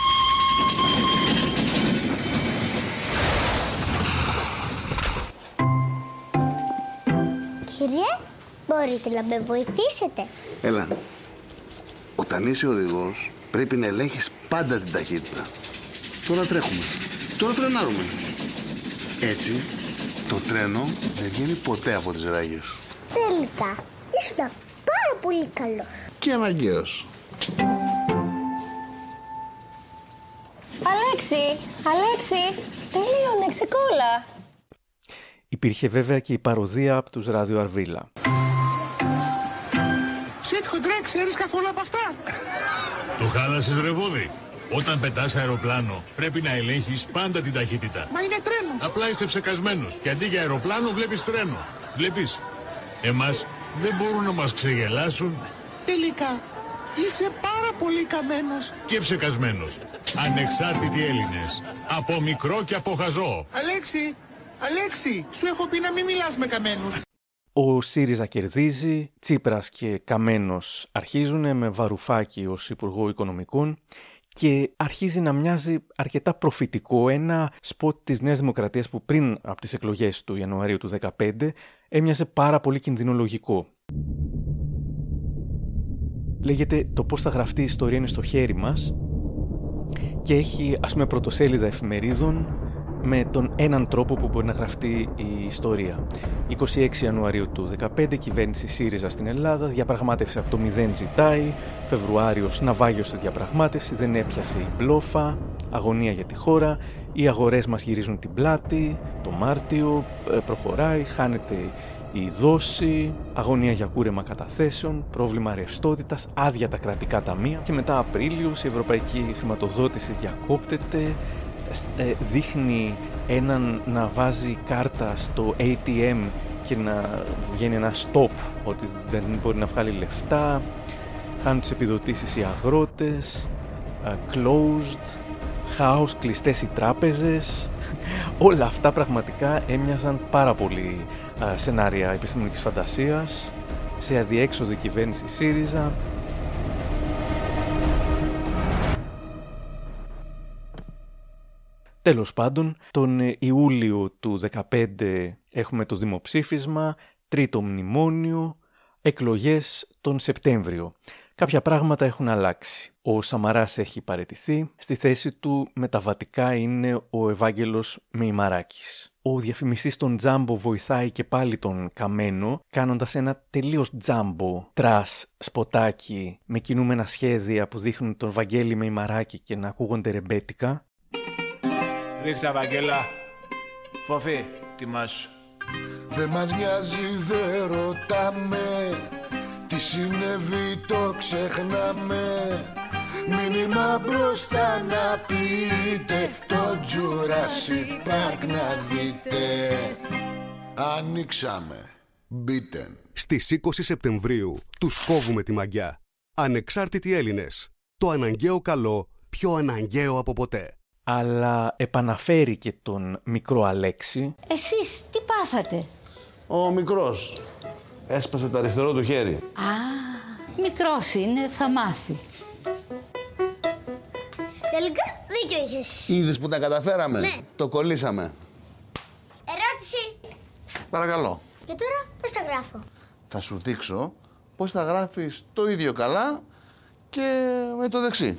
Μπορείτε να με βοηθήσετε. Έλα. Όταν είσαι οδηγός, πρέπει να ελέγχεις πάντα την ταχύτητα. Τώρα τρέχουμε. Τώρα φρενάρουμε. Έτσι, το τρένο δεν βγαίνει ποτέ από τις ράγες. Τελικά, ήσουν πάρα πολύ καλός. Και αναγκαίος. Αλέξη, Αλέξη, τελείωνε, ξεκόλα. Υπήρχε βέβαια και η παροδία από τους Ράδιο Αρβίλα. Σιτ χοντρέ, ξέρεις καθόλου από αυτά. Το χάλασες ρεβόδι. Όταν πετάς αεροπλάνο πρέπει να ελέγχεις πάντα την ταχύτητα. Μα είναι τρένο. Απλά είσαι ψεκασμένος και αντί για αεροπλάνο βλέπεις τρένο. Βλέπεις. Εμάς δεν μπορούν να μας ξεγελάσουν Τελικά, είσαι πάρα πολύ καμένος. και ψεκασμένος. Ανεξάρτητοι Έλληνες. Από μικρό και από χαζό. Αλέξη, Αλέξη, σου έχω πει να μην μιλάς με καμένους. Ο ΣΥΡΙΖΑ κερδίζει, Τσίπρας και Καμένος αρχίζουν με Βαρουφάκη ως Υπουργό Οικονομικών και αρχίζει να μοιάζει αρκετά προφητικό ένα σποτ της Νέας Δημοκρατίας που πριν από τις εκλογές του Ιανουαρίου του 2015 έμοιαζε πάρα πολύ κινδυνολογικό. Λέγεται το πώς θα γραφτεί η ιστορία είναι στο χέρι μας και έχει ας πούμε πρωτοσέλιδα εφημερίδων με τον έναν τρόπο που μπορεί να γραφτεί η ιστορία. 26 Ιανουαρίου του 2015, κυβέρνηση ΣΥΡΙΖΑ στην Ελλάδα, διαπραγμάτευση από το 0 ζητάει, Φεβρουάριος ναυάγιος στη διαπραγμάτευση, δεν έπιασε η μπλόφα, αγωνία για τη χώρα, οι αγορές μας γυρίζουν την πλάτη, το Μάρτιο ε, προχωράει, χάνεται η δόση, αγωνία για κούρεμα καταθέσεων, πρόβλημα ρευστότητας, άδεια τα κρατικά ταμεία. Και μετά Απρίλιος η ευρωπαϊκή χρηματοδότηση διακόπτεται, ε, δείχνει έναν να βάζει κάρτα στο ATM και να βγαίνει ένα stop ότι δεν μπορεί να βγάλει λεφτά, χάνουν τις επιδοτήσεις οι αγρότες, ε, closed, χάος, κλειστές οι τράπεζες. Όλα αυτά πραγματικά έμοιαζαν πάρα πολύ α, σενάρια επιστημονικής φαντασίας, σε αδιέξοδο κυβέρνηση ΣΥΡΙΖΑ. Τέλος πάντων, τον Ιούλιο του 2015 έχουμε το δημοψήφισμα, τρίτο μνημόνιο, εκλογές τον Σεπτέμβριο. Κάποια πράγματα έχουν αλλάξει. Ο Σαμαράς έχει παραιτηθεί. Στη θέση του μεταβατικά είναι ο Ευάγγελος Μεϊμαράκης. Ο διαφημιστής των Τζάμπο βοηθάει και πάλι τον Καμένο, κάνοντας ένα τελείως Jumbo trash σποτάκι με κινούμενα σχέδια που δείχνουν τον Βαγγέλη Μεϊμαράκη και να ακούγονται ρεμπέτικα. Ρίχτα, Βαγγέλα. Φοφή, τιμάσου. Δεν μας νοιάζει, δεν ρωτάμε Τι συνέβη το ξεχνάμε Μήνυμα μπροστά να πείτε Το Jurassic Park να δείτε Ανοίξαμε Μπείτε Στις 20 Σεπτεμβρίου τους κόβουμε τη μαγιά. Ανεξάρτητοι Έλληνες. Το αναγκαίο καλό πιο αναγκαίο από ποτέ. Αλλά επαναφέρει και τον μικρό Αλέξη. Εσείς τι πάθατε; Ο μικρός έσπασε το αριστερό του χέρι. Α, μικρός είναι, θα μάθει. Τελικά δίκιο είχες. Είδες που τα καταφέραμε; Ναι. Το κολλήσαμε. Ερώτηση. Παρακαλώ. Και τώρα πώς τα γράφω; Θα σου δείξω πώς θα γράφεις το ίδιο καλά και με το δεξί.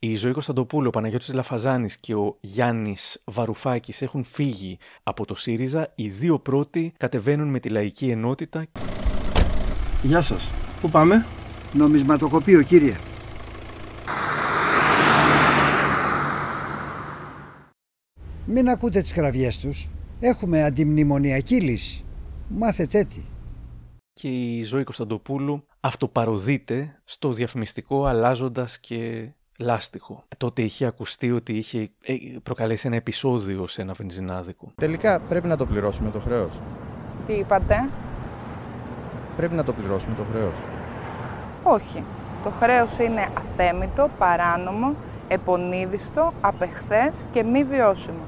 Η Ζωή Κωνσταντοπούλου, ο Παναγιώτης Λαφαζάνης και ο Γιάννης Βαρουφάκης έχουν φύγει από το ΣΥΡΙΖΑ. Οι δύο πρώτοι κατεβαίνουν με τη Λαϊκή Ενότητα. Γεια σας. Πού πάμε; Νομισματοκοπείο, κύριε. Μην ακούτε τις κραυγές τους. Έχουμε αντιμνημονιακή λύση. Μάθετε τι. Και η Ζωή Κωνσταντοπούλου αυτοπαροδείται στο διαφημιστικό αλλάζοντας και λάστιχο. Τότε είχε ακουστεί ότι είχε ε, προκαλέσει ένα επεισόδιο σε ένα βενζινάδικο. Τελικά πρέπει να το πληρώσουμε το χρέος. Τι είπατε; Πρέπει να το πληρώσουμε το χρέος. Όχι. Το χρέος είναι αθέμητο, παράνομο, επονίδιστο, απεχθές και μη βιώσιμο.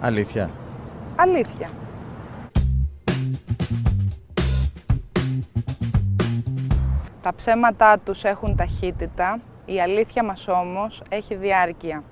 Αλήθεια. Αλήθεια. Τα ψέματά τους έχουν ταχύτητα, η αλήθεια μας όμως έχει διάρκεια.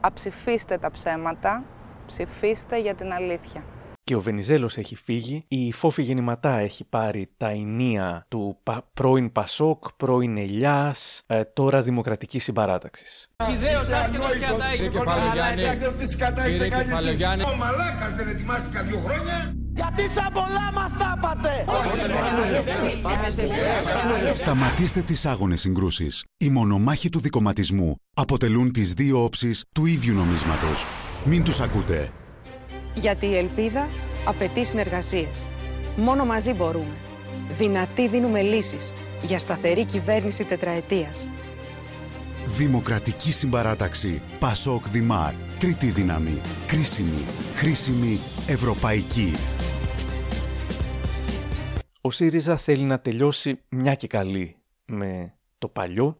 Αψηφίστε τα ψέματα, ψηφίστε για την αλήθεια. Και ο Βενιζέλος έχει φύγει, η Φόφη Γεννηματά έχει πάρει τα ενία του πα- πρώην Πασόκ, πρώην Ελιάς, ε, τώρα Δημοκρατική Συμπαράταξης. Ιδέως άσχετος και ατάει. Κύριε Κεφαλογιάννη, Δεν ξέρω τις σκατά κύριε έχετε κάνει εσείς. Κεφαλογιάννη. Ο Μαλάκας δεν ετοιμάστηκα δύο χρόνια. Γιατί σαν πολλά μας τα είπατε! Σταματήστε τις άγονες συγκρούσεις. Οι μονομάχοι του δικοματισμού αποτελούν τις δύο όψεις του ίδιου νομίσματος. Μην τους ακούτε. Γιατί η ελπίδα απαιτεί συνεργασίες. Μόνο μαζί μπορούμε. Δυνατοί δίνουμε λύσεις για σταθερή κυβέρνηση τετραετίας. Δημοκρατική συμπαράταξη. Πασόκ Δημάρ. Τρίτη δύναμη. Κρίσιμη. Χρήσιμη. Ευρωπαϊκή. Ο ΣΥΡΙΖΑ θέλει να τελειώσει μια και καλή με το παλιό.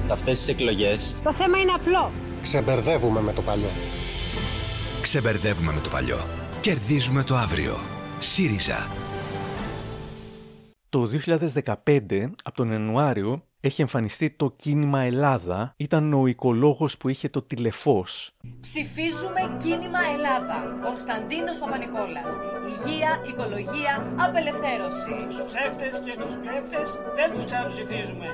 Σε αυτές τις εκλογές Το θέμα είναι απλό. Ξεμπερδεύουμε με το παλιό. Ξεμπερδεύουμε με το παλιό. Κερδίζουμε το αύριο. ΣΥΡΙΖΑ. Το 2015, από τον Ιανουάριο, έχει εμφανιστεί το κίνημα Ελλάδα. Ήταν ο οικολόγος που είχε το τηλεφώς. Ψηφίζουμε κίνημα Ελλάδα. Κωνσταντίνος Παπανικόλας. Υγεία, οικολογία, απελευθέρωση. Τους ψεύτες και τους κλέφτες δεν τους ξαναψηφίζουμε.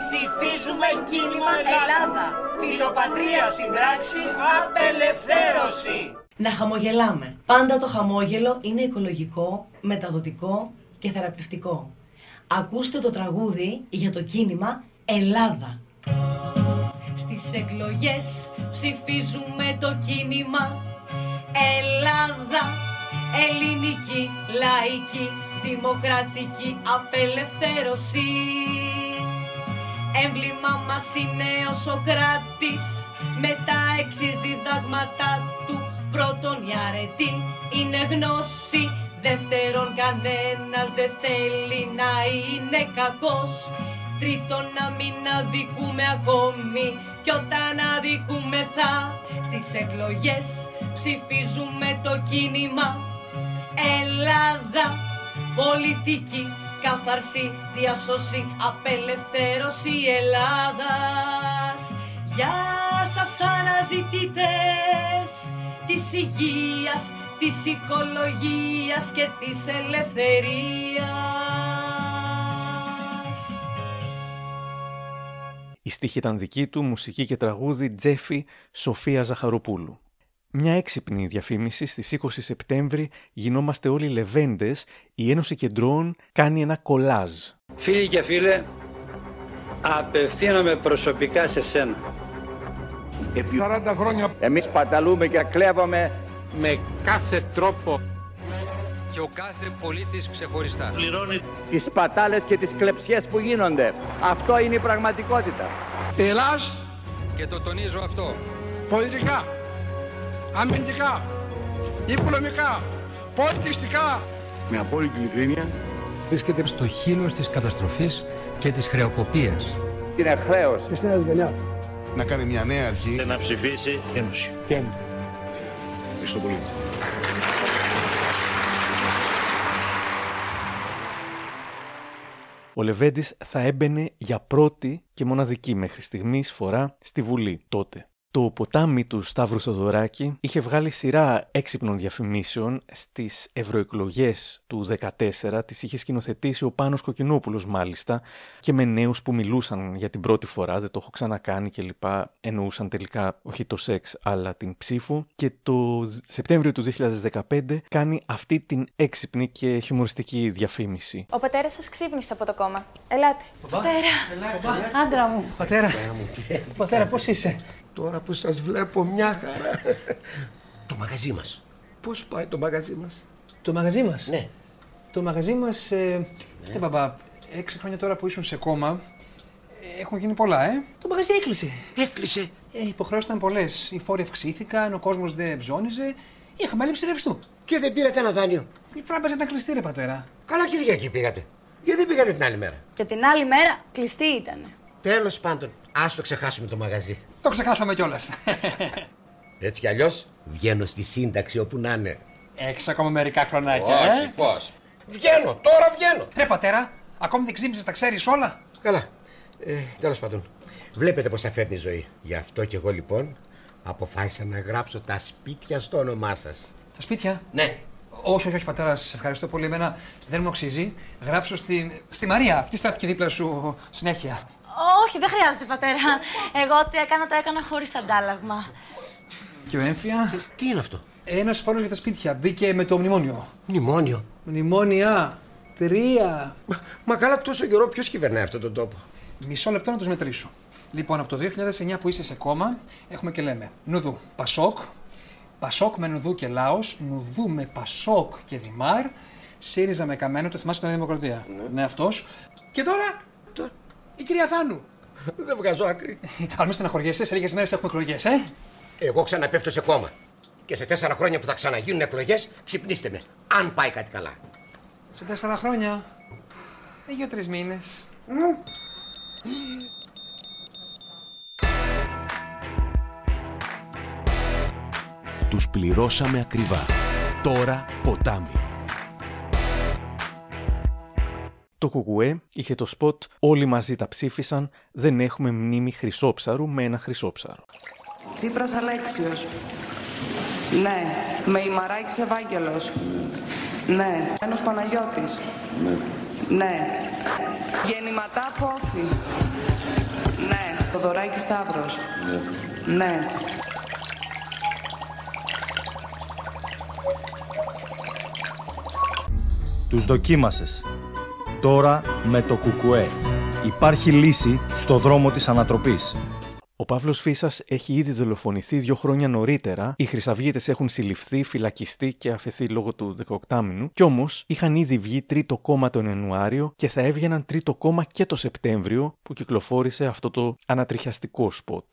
Ψηφίζουμε κίνημα Ελλάδα. Φιλοπατρία στην πράξη, απελευθέρωση. Να χαμογελάμε. Πάντα το χαμόγελο είναι οικολογικό, μεταδοτικό και θεραπευτικό. Ακούστε το τραγούδι για το κίνημα Ελλάδα. Στις εκλογές ψηφίζουμε το κίνημα. Ελλάδα Ελληνική, λαϊκή, δημοκρατική απελευθέρωση. Έμβλημα μας είναι ο Σοκράτης Με τα εξής διδάγματα του. Πρώτον η αρετή είναι γνώση Δεύτερον κανένας δεν θέλει να είναι κακός. Τρίτον να μην αδικούμε ακόμη. Κι όταν αδικούμεθα στις εκλογές Ψηφίζουμε το κίνημα. Ελλάδα Πολιτική, καθαρσή, διασώση, απελευθέρωση Ελλάδας. Γεια σας αναζητητές της υγείας, της οικολογίας και της ελευθερίας. Η στίχη ήταν δική του, μουσική και τραγούδι Τζέφι Σοφία Ζαχαροπούλου. Μια έξυπνη διαφήμιση στις 20 Σεπτέμβρη γινόμαστε όλοι λεβέντες, η Ένωση Κεντρών κάνει ένα κολάζ. Φίλοι και φίλε, απευθύνομαι προσωπικά σε σένα. Επί 40 χρόνια Εμείς παταλούμε και κλέβαμε με κάθε τρόπο και ο κάθε πολίτης ξεχωριστά. Πληρώνει τις πατάλες και τις κλεψιές που γίνονται. Αυτό είναι η πραγματικότητα. Ελλάς Και το τονίζω αυτό. πολιτικά, αμυντικά, οικονομικά, πολιτιστικά. Με απόλυτη ειλικρίνεια βρίσκεται στο χείλος της καταστροφής και της χρεοκοπίας. Είναι χρέος. Να κάνει μια νέα αρχή. και να ψηφίσει Ένωση. Ευχαριστώ πολύ. Ο Λεβέντης θα έμπαινε για πρώτη και μοναδική μέχρι στιγμής φορά στη Βουλή τότε. Το ποτάμι του Σταύρου Θοδωράκη είχε βγάλει σειρά έξυπνων διαφημίσεων στις ευρωεκλογές του 2014. Τις είχε σκηνοθετήσει ο Πάνος Κοκκινόπουλος μάλιστα και με νέους που μιλούσαν για την πρώτη φορά, δεν το έχω ξανακάνει κλπ. Εννοούσαν τελικά όχι το σεξ αλλά την ψήφο. Και το Σεπτέμβριο του 2015 κάνει αυτή την έξυπνη και χιουμοριστική διαφήμιση. Ο πατέρας σας ξύπνησε από το κόμμα. Ελάτε. Πατέρα. Άντρα μου. Πατέρα, πατέρα πώς είσαι; Τώρα που σας βλέπω μια χαρά. Το μαγαζί μας Πώς πάει το μαγαζί μας; Το μαγαζί μας; Ναι. Το μαγαζί μας, ε, ναι. μπαμπά, έξι χρόνια τώρα που ήσουν σε κόμμα, ε, Έχουν γίνει πολλά, ε. Το μαγαζί έκλεισε. Έκλεισε. Ε, οι υποχρεώσεις ήταν πολλές. Οι φόροι αυξήθηκαν, ο κόσμος δεν ψώνιζε. Είχαμε έλλειψη ρευστού. Και δεν πήρατε ένα δάνειο. Η τράπεζα ήταν κλειστή, ρε πατέρα. Καλά Κυριακή πήγατε. Γιατί δεν πήγατε την άλλη μέρα; Και την άλλη μέρα κλειστή ήταν. Τέλος πάντων, ας το ξεχάσουμε το μαγαζί. Το ξεχάσαμε κιόλας. Έτσι κι αλλιώς βγαίνω στη σύνταξη όπου να είναι. Έξω ακόμα μερικά χρονάκια, Όχι, ε; πώς. Βγαίνω, τώρα βγαίνω. Ρε πατέρα, ακόμη δεν ξύπνησες, τα ξέρεις όλα; Καλά. Ε, Τέλος πάντων, βλέπετε πώς θα φέρνει η ζωή. Γι' αυτό κι εγώ λοιπόν αποφάσισα να γράψω τα σπίτια στο όνομά σας. Τα σπίτια; Ναι. Όχι, όχι, όχι, πατέρα, σε ευχαριστώ πολύ. Εμένα δεν μου αξίζει. Γράψω στη, στη Μαρία. Αυτή στάθηκε δίπλα σου συνέχεια. Όχι, δεν χρειάζεται, πατέρα. Εγώ τι έκανα, το έκανα χωρίς αντάλλαγμα. Και ο έμφυα; Τι είναι αυτό; Ένας φόρο για τα σπίτια. Μπήκε με το μνημόνιο. Μνημόνιο; Μνημόνια. Τρία. Μα, μα καλά τόσο καιρό ποιος κυβερνάει αυτόν τον τόπο; Μισό λεπτό να τους μετρήσω. Λοιπόν, από το 2009 που είσαι σε κόμμα, έχουμε και λέμε Νουδού Πασόκ, Πασόκ με Νουδού και Λάος, Νουδού με Πασόκ και Δημάρ, ΣΥΡΙΖΑ με Καμένο, το θυμάσαι την Δημοκρατία. Ναι, ναι αυτός. Και τώρα. Η κυρία Θάνου. Δεν βγάζω άκρη. Αλλά μην στεναχωριέσαι, σε λίγες μέρες έχουμε εκλογές, ε. Εγώ ξαναπέφτω σε κόμμα. Και σε τέσσερα χρόνια που θα ξαναγίνουν εκλογές, ξυπνήστε με. Αν πάει κάτι καλά. Σε τέσσερα χρόνια. Ε, δύο-τρει μήνες. Τους πληρώσαμε ακριβά. Τώρα ποτάμι. Το κουκουέ είχε το σποτ «Όλοι μαζί τα ψήφισαν, δεν έχουμε μνήμη χρυσόψαρου με ένα χρυσόψαρο». Τσίπρας Αλέξιος. Ναι. Με Ημαράκης Ευάγγελος. Ναι. Ένος Παναγιώτης. Ναι. Ναι. Γεννηματά Φόφη. Ναι. Θοδωράκης Σταύρος. Ναι. Ναι. Τους δοκίμασες. Τώρα με το κουκουέ. Υπάρχει λύση στο δρόμο της ανατροπής. Ο Παύλος Φίσας έχει ήδη δολοφονηθεί δύο χρόνια νωρίτερα. Οι Χρυσαυγίτες έχουν συλληφθεί, φυλακιστεί και αφαιθεί λόγω του 18μηνου. Κι όμως είχαν ήδη βγει τρίτο κόμμα τον Ιανουάριο και θα έβγαιναν τρίτο κόμμα και το Σεπτέμβριο που κυκλοφόρησε αυτό το ανατριχιαστικό σποτ.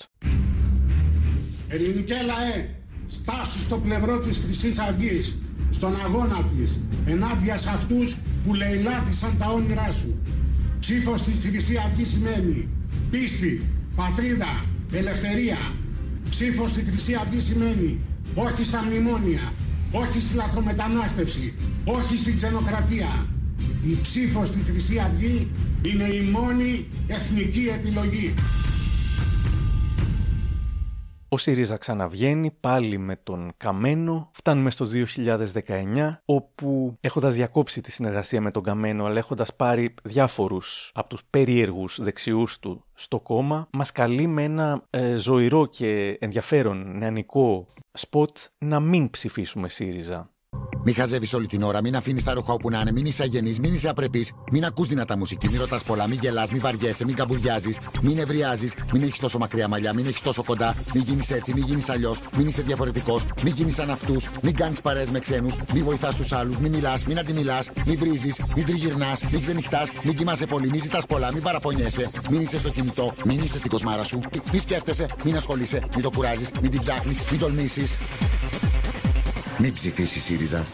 Ελληνικέ λαέ, στάσου στο πλευρό της χρυσής Αυγής, στον αγώνα της, ενάντια σε αυτούς που λαιλάτισαν τα όνειρά σου. Ψήφος στη Χρυσή Αυγή σημαίνει πίστη, πατρίδα, ελευθερία. Ψήφος στη Χρυσή Αυγή σημαίνει όχι στα μνημόνια, όχι στη λαθρομετανάστευση, όχι στην ξενοκρατία. Η ψήφος στη Χρυσή Αυγή είναι η μόνη εθνική επιλογή. Ο ΣΥΡΙΖΑ ξαναβγαίνει πάλι με τον Καμένο. Φτάνουμε στο 2019, όπου έχοντας διακόψει τη συνεργασία με τον Καμένο, αλλά έχοντας πάρει διάφορους από τους περίεργους δεξιούς του στο κόμμα, μας καλεί με ένα ε, ζωηρό και ενδιαφέρον νεανικό σποτ να μην ψηφίσουμε ΣΥΡΙΖΑ. Μην χαζεύεις όλη την ώρα, μην αφήνεις τα ρούχα όπου να είναι, μην είσαι αγενής, μην είσαι απρεπής, μην ακούς δυνατά μουσική, μην ρωτάς πολλά, μην γελάς, μην βαριέσαι, μην καμπουριάζεις, μην νευριάζεις, μην έχεις τόσο μακριά μαλλιά, μην έχεις τόσο κοντά, μην γίνεις έτσι, μην γίνεις αλλιώς, μην είσαι διαφορετικός, μην γίνεις σαν αυτούς, μην κάνεις παρέα με ξένους, μην βοηθάς τους άλλους, μην μιλάς, μην αντιμιλάς, μην βρίζεις, μην τριγυρνάς, μην ξενυχτάς, μην κοιμάσαι πολύ, μην ζητάς πολλά, μην παραπονιέσαι, μην είσαι στο κινητό, μην είσαι στην κοσμάρα σου, μην σκέφτεσαι, μην ασχολείσαι, μην το κουράζεις, μην την ψάχνεις, μην τολμήσεις. Μην ψηφίσεις ΣΥΡΙΖΑ.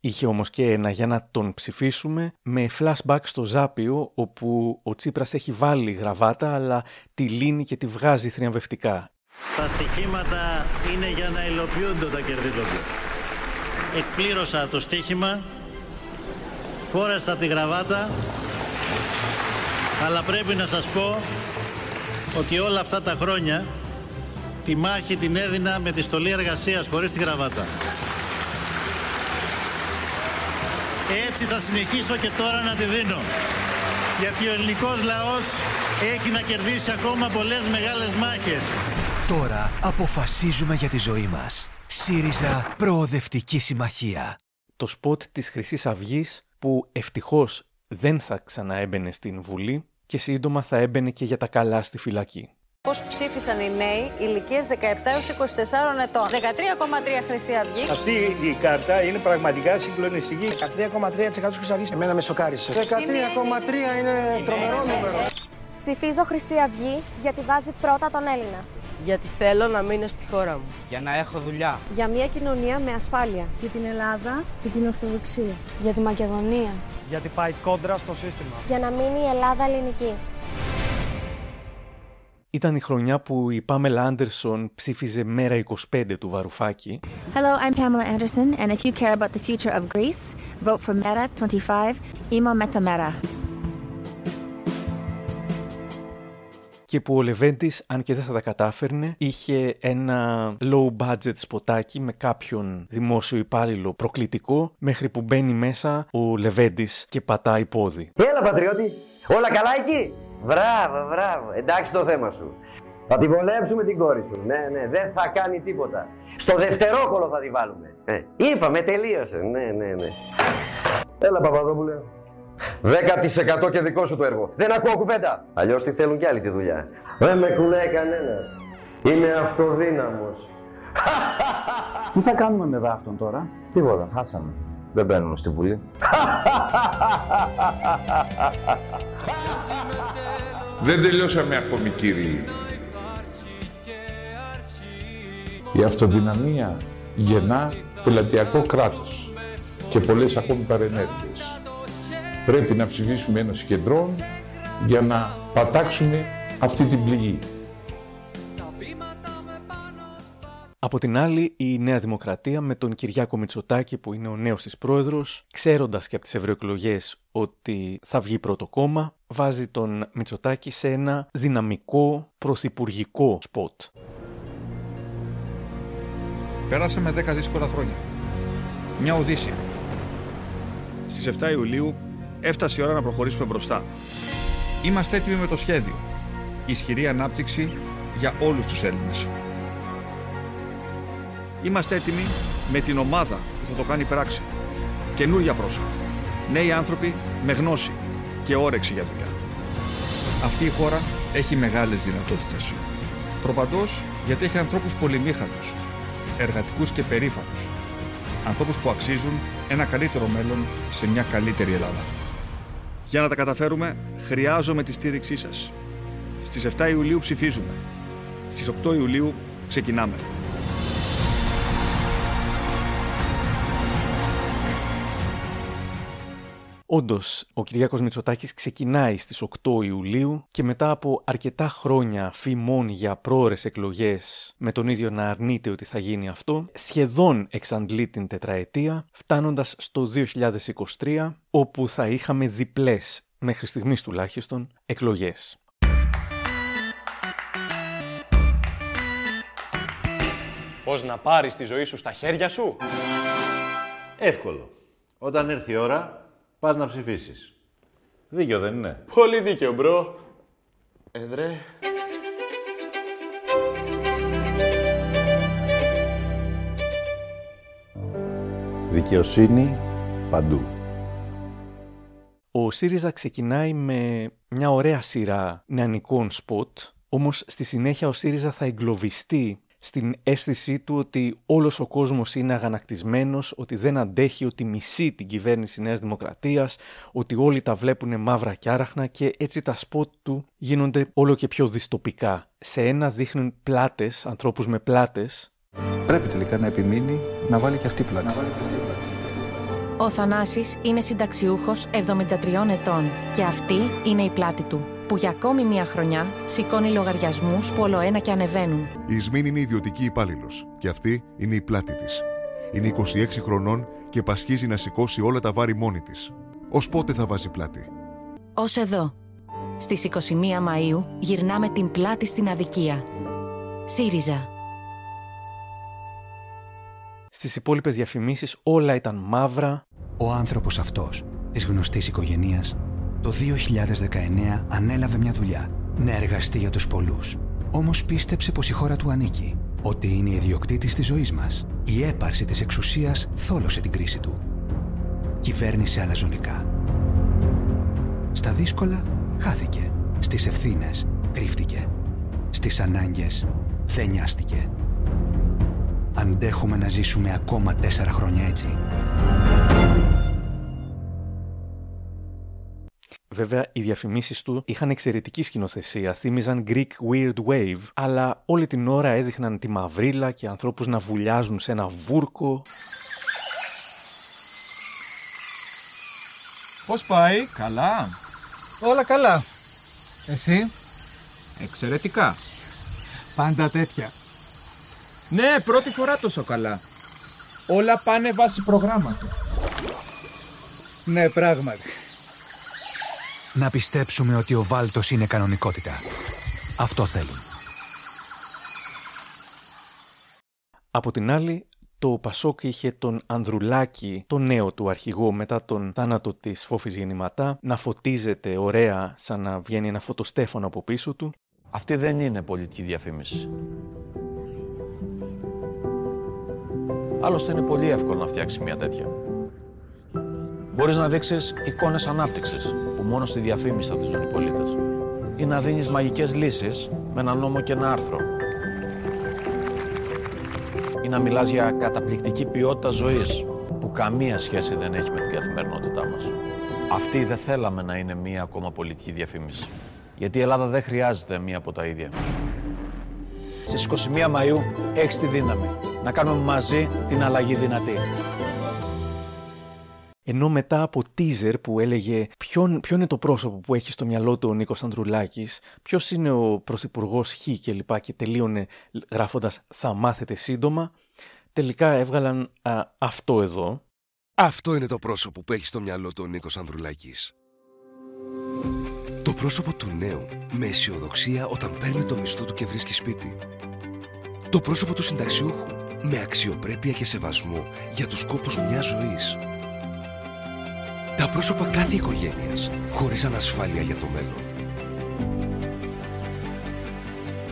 Είχε όμως και ένα για να τον ψηφίσουμε με flashback στο Ζάπιο όπου ο Τσίπρας έχει βάλει γραβάτα αλλά τη λύνει και τη βγάζει θριαμβευτικά. Τα στοιχήματα είναι για να υλοποιούνται όταν κερδίζονται. Εκπλήρωσα το στοίχημα, φόρεσα τη γραβάτα, αλλά πρέπει να σας πω ότι όλα αυτά τα χρόνια τη μάχη την έδινα με τη στολή εργασίας χωρίς τη γραβάτα. Έτσι θα συνεχίσω και τώρα να τη δίνω. Γιατί ο ελληνικός λαός έχει να κερδίσει ακόμα πολλές μεγάλες μάχες. Τώρα αποφασίζουμε για τη ζωή μας. ΣΥΡΙΖΑ Προοδευτική Συμμαχία. Το σποτ της χρυσής αυγής που ευτυχώς δεν θα ξαναέμπαινε στην Βουλή και σύντομα θα έμπαινε και για τα καλά στη φυλακή. Πώς ψήφισαν οι νέοι ηλικίες 17 έως 24 ετών. 13,3 Χρυσή Αυγή. Αυτή η κάρτα είναι πραγματικά συγκλονιστική. 13,3% της Χρυσής Αυγής. Εμένα με σοκάρισε. 13,3 είναι τρομερό νούμερο. Ψηφίζω Χρυσή Αυγή γιατί βάζει πρώτα τον Έλληνα. Γιατί θέλω να μείνω στη χώρα μου. Για να έχω δουλειά. Για μια κοινωνία με ασφάλεια. Για την Ελλάδα και την Ορθοδοξία. Για τη Μακεδονία. Γιατί πάει κόντρα στο σύστημα. Για να μείνει η Ελλάδα ελληνική. Ήταν η χρονιά που η Πάμελα Άντερσον ψήφιζε μέρα 25 του Βαρουφάκη. Hello, I'm Pamela Anderson, and if you care about the future of Greece, vote for Meta 25, Imo Meta Meta. και που ο Λεβέντης, αν και δεν θα τα κατάφερνε, είχε ένα low budget σποτάκι με κάποιον δημόσιο υπάλληλο προκλητικό, μέχρι που μπαίνει μέσα ο Λεβέντης και πατάει πόδι. Έλα πατριώτη, όλα καλά εκεί; Μπράβο, μπράβο, εντάξει το θέμα σου. Θα τη βολέψουμε την κόρη σου. Ναι, ναι, δεν θα κάνει τίποτα. Στο δευτερόκολο θα τη βάλουμε. Ε, είπαμε, τελείωσε. Ναι, ναι, ναι. Έλα, Παπαδόπουλε. 10% και δικό σου το έργο. Δεν ακούω κουβέντα. Αλλιώς τι θέλουν κι άλλοι τη δουλειά. Δεν με κουλάει κανένας. Είμαι αυτοδύναμος. Τι θα κάνουμε με δάφτον τώρα; Τίποτα, χάσαμε. Δεν μπαίνουμε στη Βουλή. Δεν τελειώσαμε ακόμη κύριοι. Η αυτοδυναμία γεννά πελατειακό κράτος και πολλές ακόμη παρενέργειες. Πρέπει να ψηφίσουμε ένα κεντρών για να πατάξουμε αυτή την πληγή. Από την άλλη, η Νέα Δημοκρατία με τον Κυριάκο Μητσοτάκη που είναι ο νέος της πρόεδρος, ξέροντας και από τις ευρωεκλογές ότι θα βγει πρώτο κόμμα, βάζει τον Μητσοτάκη σε ένα δυναμικό πρωθυπουργικό σποτ. Πέρασαμε 10 δύσκολα χρόνια. Μια οδύσσια. Στις 7 Ιουλίου έφτασε η ώρα να προχωρήσουμε μπροστά. Είμαστε έτοιμοι με το σχέδιο. Ισχυρή ανάπτυξη για όλους τους Έλληνες. Είμαστε έτοιμοι με την ομάδα που θα το κάνει πράξη. Καινούργια πρόσωπα. Νέοι άνθρωποι με γνώση και όρεξη για δουλειά. Αυτή η χώρα έχει μεγάλες δυνατότητες. Προπαντός γιατί έχει ανθρώπους πολυμήχανους, εργατικούς και περήφανους. Ανθρώπους που αξίζουν ένα καλύτερο μέλλον σε μια καλύτερη Ελλάδα. Για να τα καταφέρουμε, χρειάζομαι τη στήριξή σας. Στις 7 Ιουλίου ψηφίζουμε. Στις 8 Ιουλίου ξεκινάμε. Όντως, ο Κυριάκος Μητσοτάκης ξεκινάει στις 8 Ιουλίου και μετά από αρκετά χρόνια φημών για πρόορες εκλογές με τον ίδιο να αρνείται ότι θα γίνει αυτό, σχεδόν εξαντλεί την τετραετία, φτάνοντας στο 2023, όπου θα είχαμε διπλές, μέχρι στιγμής τουλάχιστον, εκλογές. Πώς να πάρεις τη ζωή σου στα χέρια σου; Εύκολο. Όταν έρθει η ώρα, πας να ψηφίσεις. Δίκαιο δεν είναι. Πολύ δίκαιο, bro. Εδρέ. Δικαιοσύνη παντού. Ο ΣΥΡΙΖΑ ξεκινάει με μια ωραία σειρά νεανικών σποτ, όμως στη συνέχεια ο ΣΥΡΙΖΑ θα εγκλωβιστεί στην αίσθησή του ότι όλος ο κόσμος είναι αγανακτισμένος, ότι δεν αντέχει, ότι μισεί την κυβέρνηση Νέας Δημοκρατίας, ότι όλοι τα βλέπουν μαύρα και άραχνα και έτσι τα σποτ του γίνονται όλο και πιο δυστοπικά. Σε ένα δείχνουν πλάτες, ανθρώπους με πλάτες. Πρέπει τελικά να επιμείνει να βάλει και αυτή πλάτη. Ο Θανάσης είναι συνταξιούχος 73 ετών και αυτή είναι η πλάτη του, που για ακόμη μία χρονιά σηκώνει λογαριασμούς που ολοένα και ανεβαίνουν. Η Ισμήν είναι ιδιωτική υπάλληλος και αυτή είναι η πλάτη της. Είναι 26 χρονών και πασχίζει να σηκώσει όλα τα βάρη μόνη της. Ω πότε θα βάζει πλάτη; Ως εδώ. Στις 21 Μαΐου γυρνάμε την πλάτη στην αδικία. ΣΥΡΙΖΑ. Στις υπόλοιπες διαφημίσεις όλα ήταν μαύρα. Ο άνθρωπος αυτός, της γνωστής οικογένειας, το 2019 ανέλαβε μια δουλειά. Να εργαστεί για τους πολλούς. Όμως πίστεψε πως η χώρα του ανήκει. Ότι είναι ιδιοκτήτης της ζωής μας. Η έπαρση της εξουσίας θόλωσε την κρίση του. Κυβέρνησε αλαζονικά. Στα δύσκολα χάθηκε. Στις ευθύνες κρύφτηκε. Στη στις ανάγκες δεν νοιάστηκε. Αντέχουμε να ζήσουμε ακόμα τέσσερα χρόνια έτσι. Βέβαια, οι διαφημίσεις του είχαν εξαιρετική σκηνοθεσία, θύμιζαν Greek Weird Wave, αλλά όλη την ώρα έδειχναν τη μαυρίλα και ανθρώπους να βουλιάζουν σε ένα βούρκο. Πώς πάει, καλά; Όλα καλά. Εσύ; Εξαιρετικά. Πάντα τέτοια. Ναι, πρώτη φορά τόσο καλά. Όλα πάνε βάσει προγράμματος. Ναι, πράγματι. Να πιστέψουμε ότι ο Βάλτος είναι κανονικότητα. Αυτό θέλουν. Από την άλλη, το Πασόκ είχε τον Ανδρουλάκη, τον νέο του αρχηγό μετά τον θάνατο της Φόφης Γεννηματά, να φωτίζεται ωραία σαν να βγαίνει ένα φωτοστέφωνο από πίσω του. Αυτή δεν είναι πολιτική διαφήμιση. Άλλωστε είναι πολύ εύκολο να φτιάξεις μια τέτοια. Μπορείς να δείξεις εικόνες ανάπτυξης που μόνος στη διαφήμιση θα τις δουν οι πολίτες. Ή να δίνεις μαγικές λύσεις με ένα νόμο και ένα άρθρο. Ή να μιλάς για καταπληκτική ποιότητα ζωής που καμία σχέση δεν έχει με την καθημερινότητά μας. Αυτή δεν θέλαμε να είναι μία ακόμα πολιτική διαφήμιση. Γιατί η Ελλάδα δεν χρειάζεται μία από τα ίδια. Στις 21 Μαΐου έχεις τη δύναμη να κάνουμε μαζί την αλλαγή δυνατή. Ενώ μετά από teaser που έλεγε ποιον, ποιο είναι το πρόσωπο που έχει στο μυαλό του ο Νίκος Ανδρουλάκης, ποιος είναι ο πρωθυπουργός Χ και λοιπά και τελείωνε γράφοντας θα μάθετε σύντομα, τελικά έβγαλαν α, αυτό εδώ. Αυτό είναι το πρόσωπο που έχει στο μυαλό του ο Νίκος Ανδρουλάκης. Το πρόσωπο του νέου με αισιοδοξία όταν παίρνει το μισθό του και βρίσκει σπίτι. Το πρόσωπο του συνταξιούχου με αξιοπρέπεια και σεβασμό για τους σκόπους μιας ζωής. Τα πρόσωπα κάθε οικογένειας, χωρίς ανασφάλεια για το μέλλον.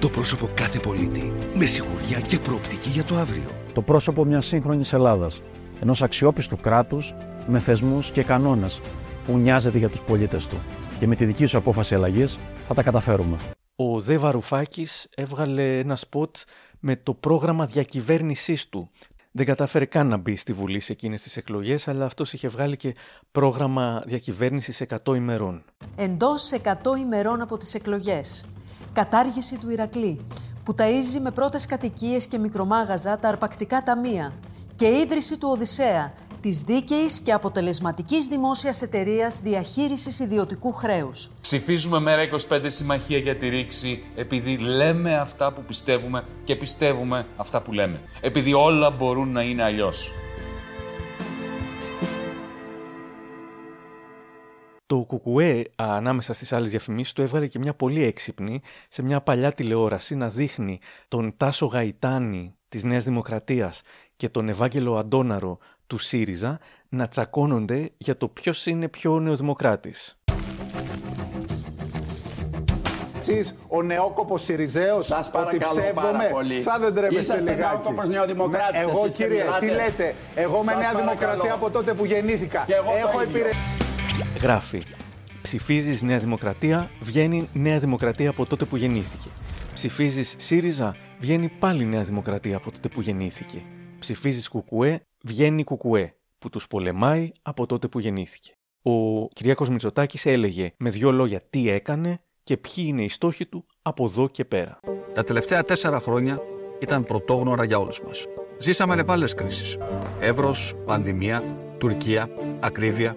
Το πρόσωπο κάθε πολίτη, με σιγουριά και προοπτική για το αύριο. Το πρόσωπο μιας σύγχρονης Ελλάδας, ενός αξιόπιστου κράτους με θεσμούς και κανόνες που νοιάζεται για τους πολίτες του. Και με τη δική σου απόφαση αλλαγής θα τα καταφέρουμε. Ο Δε Βαρουφάκης έβγαλε ένα σποτ με το πρόγραμμα διακυβέρνησής του. Δεν κατάφερε καν να μπει στη Βουλή σε εκείνες τις εκλογές, αλλά αυτός είχε βγάλει και πρόγραμμα διακυβέρνησης 100 ημερών. Εντός 100 ημερών από τις εκλογές. Κατάργηση του Ηρακλή, που ταΐζει με πρώτες κατοικίες και μικρομάγαζα τα αρπακτικά ταμεία. Και ίδρυση του Οδυσσέα, της δίκαιης και αποτελεσματικής δημόσιας εταιρείας διαχείρισης ιδιωτικού χρέους. Ψηφίζουμε μέρα 25 συμμαχία για τη ρήξη επειδή λέμε αυτά που πιστεύουμε και πιστεύουμε αυτά που λέμε. Επειδή όλα μπορούν να είναι αλλιώς. Το Κουκουέ ανάμεσα στις άλλες διαφημίσεις του έβγαλε και μια πολύ έξυπνη σε μια παλιά τηλεόραση να δείχνει τον Τάσο Γαϊτάνη της Νέας Δημοκρατίας και τον Ευάγγελο Αντόναρο του ΣΥΡΙΖΑ να τσακώνονται για το ποιος είναι πιο νεοδημοκράτης. Εσείς, ο νεόκοπος Σιριζέος, ότι ψεύδομαι. Σαν δεν τρέπεστε λιγάκι. νεόκοπος νεοδημοκράτης. Ναι, εγώ εσείς και κύριε, μιλάτε. τι λέτε; Εγώ με Σας Νέα παρακαλώ. Δημοκρατία από τότε που γεννήθηκα. Και εγώ το Έχω ίδιο. υπηρε... Γράφει. Ψηφίζεις Νέα Δημοκρατία, βγαίνει Νέα Δημοκρατία από τότε που γεννήθηκε. Ψηφίζεις ΣΥΡΙΖΑ, βγαίνει πάλι Νέα Δημοκρατία από τότε που γεννήθηκε. Ψηφίζεις Κουκουέ, βγαίνει Κουκουέ, που τους πολεμάει από τότε που γεννήθηκε. Ο Κυριάκος Μητσοτάκης έλεγε με δύο λόγια τι έκανε και ποιοι είναι οι στόχοι του από εδώ και πέρα. Τα τελευταία τέσσερα χρόνια ήταν πρωτόγνωρα για όλους μας. Ζήσαμε νεπάλες κρίσεις. Εύρος, πανδημία, Τουρκία, ακρίβεια.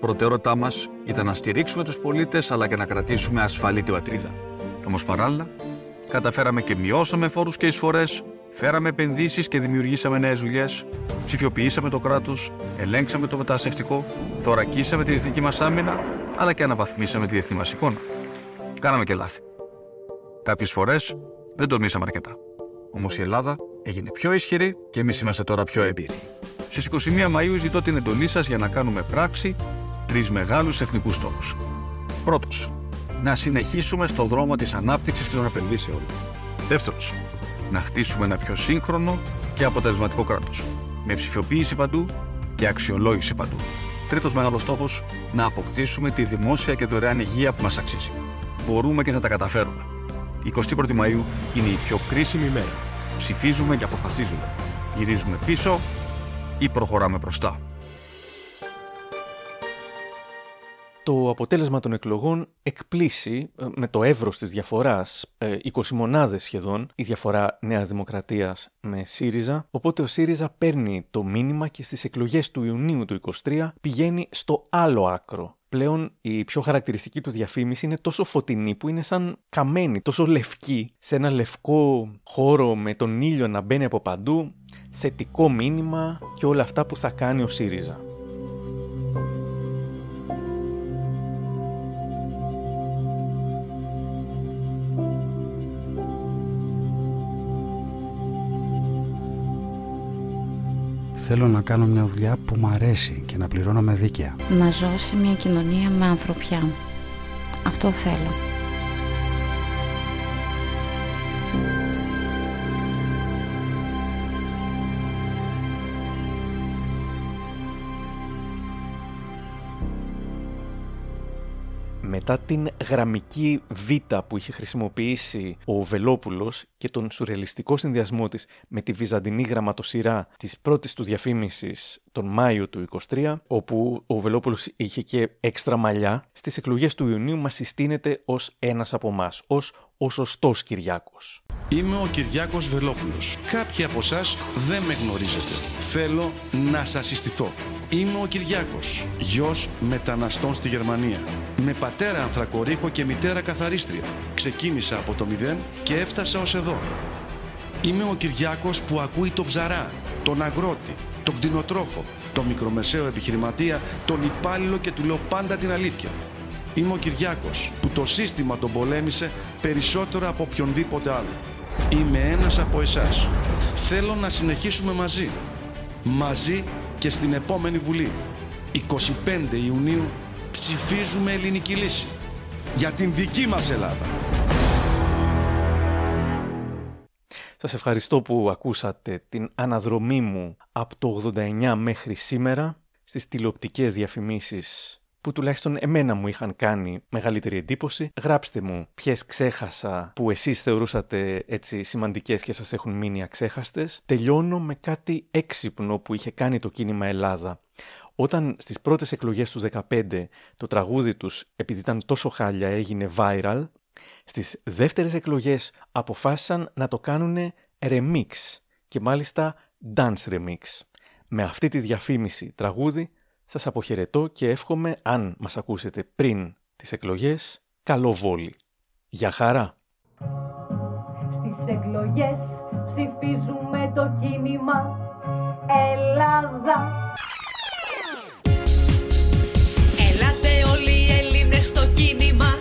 Προτεραιότητά μας ήταν να στηρίξουμε τους πολίτες αλλά και να κρατήσουμε ασφαλή την πατρίδα. Όμως παράλληλα, καταφέραμε και μειώσαμε φόρους και εισφορές, φέραμε επενδύσεις και δημιουργήσαμε νέες δουλειές, ψηφιοποιήσαμε το κράτος, ελέγξαμε το μεταναστευτικό, θωρακίσαμε τη εθνική μας άμυνα, αλλά και αναβαθμίσαμε τη διεθνή μας εικόνα. Κάναμε και λάθη. Κάποιες φορές δεν τολμήσαμε αρκετά. Όμως η Ελλάδα έγινε πιο ισχυρή και εμείς είμαστε τώρα πιο έμπειροι. Στις 21 Μαΐου ζητώ την εντολή σας για να κάνουμε πράξη τρεις μεγάλους εθνικούς στόχους. Πρώτος, να συνεχίσουμε στο δρόμο της ανάπτυξης και των επενδύσεων. Δεύτερος, να χτίσουμε ένα πιο σύγχρονο και αποτελεσματικό κράτος. Με ψηφιοποίηση παντού και αξιολόγηση παντού. Τρίτος μεγάλος στόχος, να αποκτήσουμε τη δημόσια και δωρεάν υγεία που μας αξίζει. Μπορούμε και θα τα καταφέρουμε. Η 21η Μαΐου είναι η πιο κρίσιμη μέρα. Ψηφίζουμε και αποφασίζουμε. Γυρίζουμε πίσω ή προχωράμε μπροστά. Το αποτέλεσμα των εκλογών εκπλήσει ε, με το εύρος της διαφοράς, 20 ε, μονάδες σχεδόν, η διαφορά Νέας Δημοκρατίας με ΣΥΡΙΖΑ, οπότε ο ΣΥΡΙΖΑ παίρνει το μήνυμα και στις εκλογές του Ιουνίου του 23 πηγαίνει στο άλλο άκρο. Πλέον η πιο χαρακτηριστική του διαφήμιση είναι τόσο φωτεινή που είναι σαν καμένη, τόσο λευκή, σε ένα λευκό χώρο με τον ήλιο να μπαίνει από παντού, θετικό μήνυμα και όλα αυτά που θα κάνει ο ΣΥΡΙΖΑ. Θέλω να κάνω μια δουλειά που μου αρέσει και να πληρώνω με δίκαια. Να ζω σε μια κοινωνία με ανθρωπιά. Αυτό θέλω. Μετά την γραμμική β που είχε χρησιμοποιήσει ο Βελόπουλος και τον σουρεαλιστικό συνδυασμό της με τη βυζαντινή γραμματοσυρά της πρώτης του διαφήμισης τον Μάιο του 23, όπου ο Βελόπουλος είχε και έξτρα μαλλιά, στις εκλογές του Ιουνίου μας συστήνεται ως ένας από εμάς, ως ο σωστός Κυριάκος. Είμαι ο Κυριάκος Βελόπουλος. Κάποιοι από εσάς δεν με γνωρίζετε. Θέλω να σας συστηθώ. Είμαι ο Κυριάκος, γιος μεταναστών στη Γερμανία. Με πατέρα ανθρακορίχο και μητέρα καθαρίστρια. Ξεκίνησα από το μηδέν και έφτασα ως εδώ. Είμαι ο Κυριάκος που ακούει τον ψαρά, τον αγρότη, τον κτηνοτρόφο, τον μικρομεσαίο επιχειρηματία, τον υπάλληλο και του λέω πάντα την αλήθεια. Είμαι ο Κυριάκος που το σύστημα τον πολέμησε περισσότερο από οποιονδήποτε άλλο. Είμαι ένας από εσάς. Θέλω να συνεχίσουμε μαζί. Μαζί και στην επόμενη Βουλή. 25 Ιουνίου ψηφίζουμε ελληνική λύση. Για την δική μας Ελλάδα. Σας ευχαριστώ που ακούσατε την αναδρομή μου από το 89 μέχρι σήμερα στις τηλεοπτικές διαφημίσεις που τουλάχιστον εμένα μου είχαν κάνει μεγαλύτερη εντύπωση. Γράψτε μου ποιες ξέχασα που εσείς θεωρούσατε έτσι σημαντικές και σας έχουν μείνει αξέχαστες. Τελειώνω με κάτι έξυπνο που είχε κάνει το κίνημα Ελλάδα. Όταν στις πρώτες εκλογές του 2015 το τραγούδι τους, επειδή ήταν τόσο χάλια, έγινε viral, στις δεύτερες εκλογές αποφάσισαν να το κάνουν remix και μάλιστα dance remix. Με αυτή τη διαφήμιση τραγούδι σας αποχαιρετώ και εύχομαι, αν μας ακούσετε πριν τις εκλογές, καλό βόλι. Γεια χαρά! Στις εκλογές ψηφίζουμε το κίνημα Ελλάδα Ελάτε όλοι οι Έλληνες στο κίνημα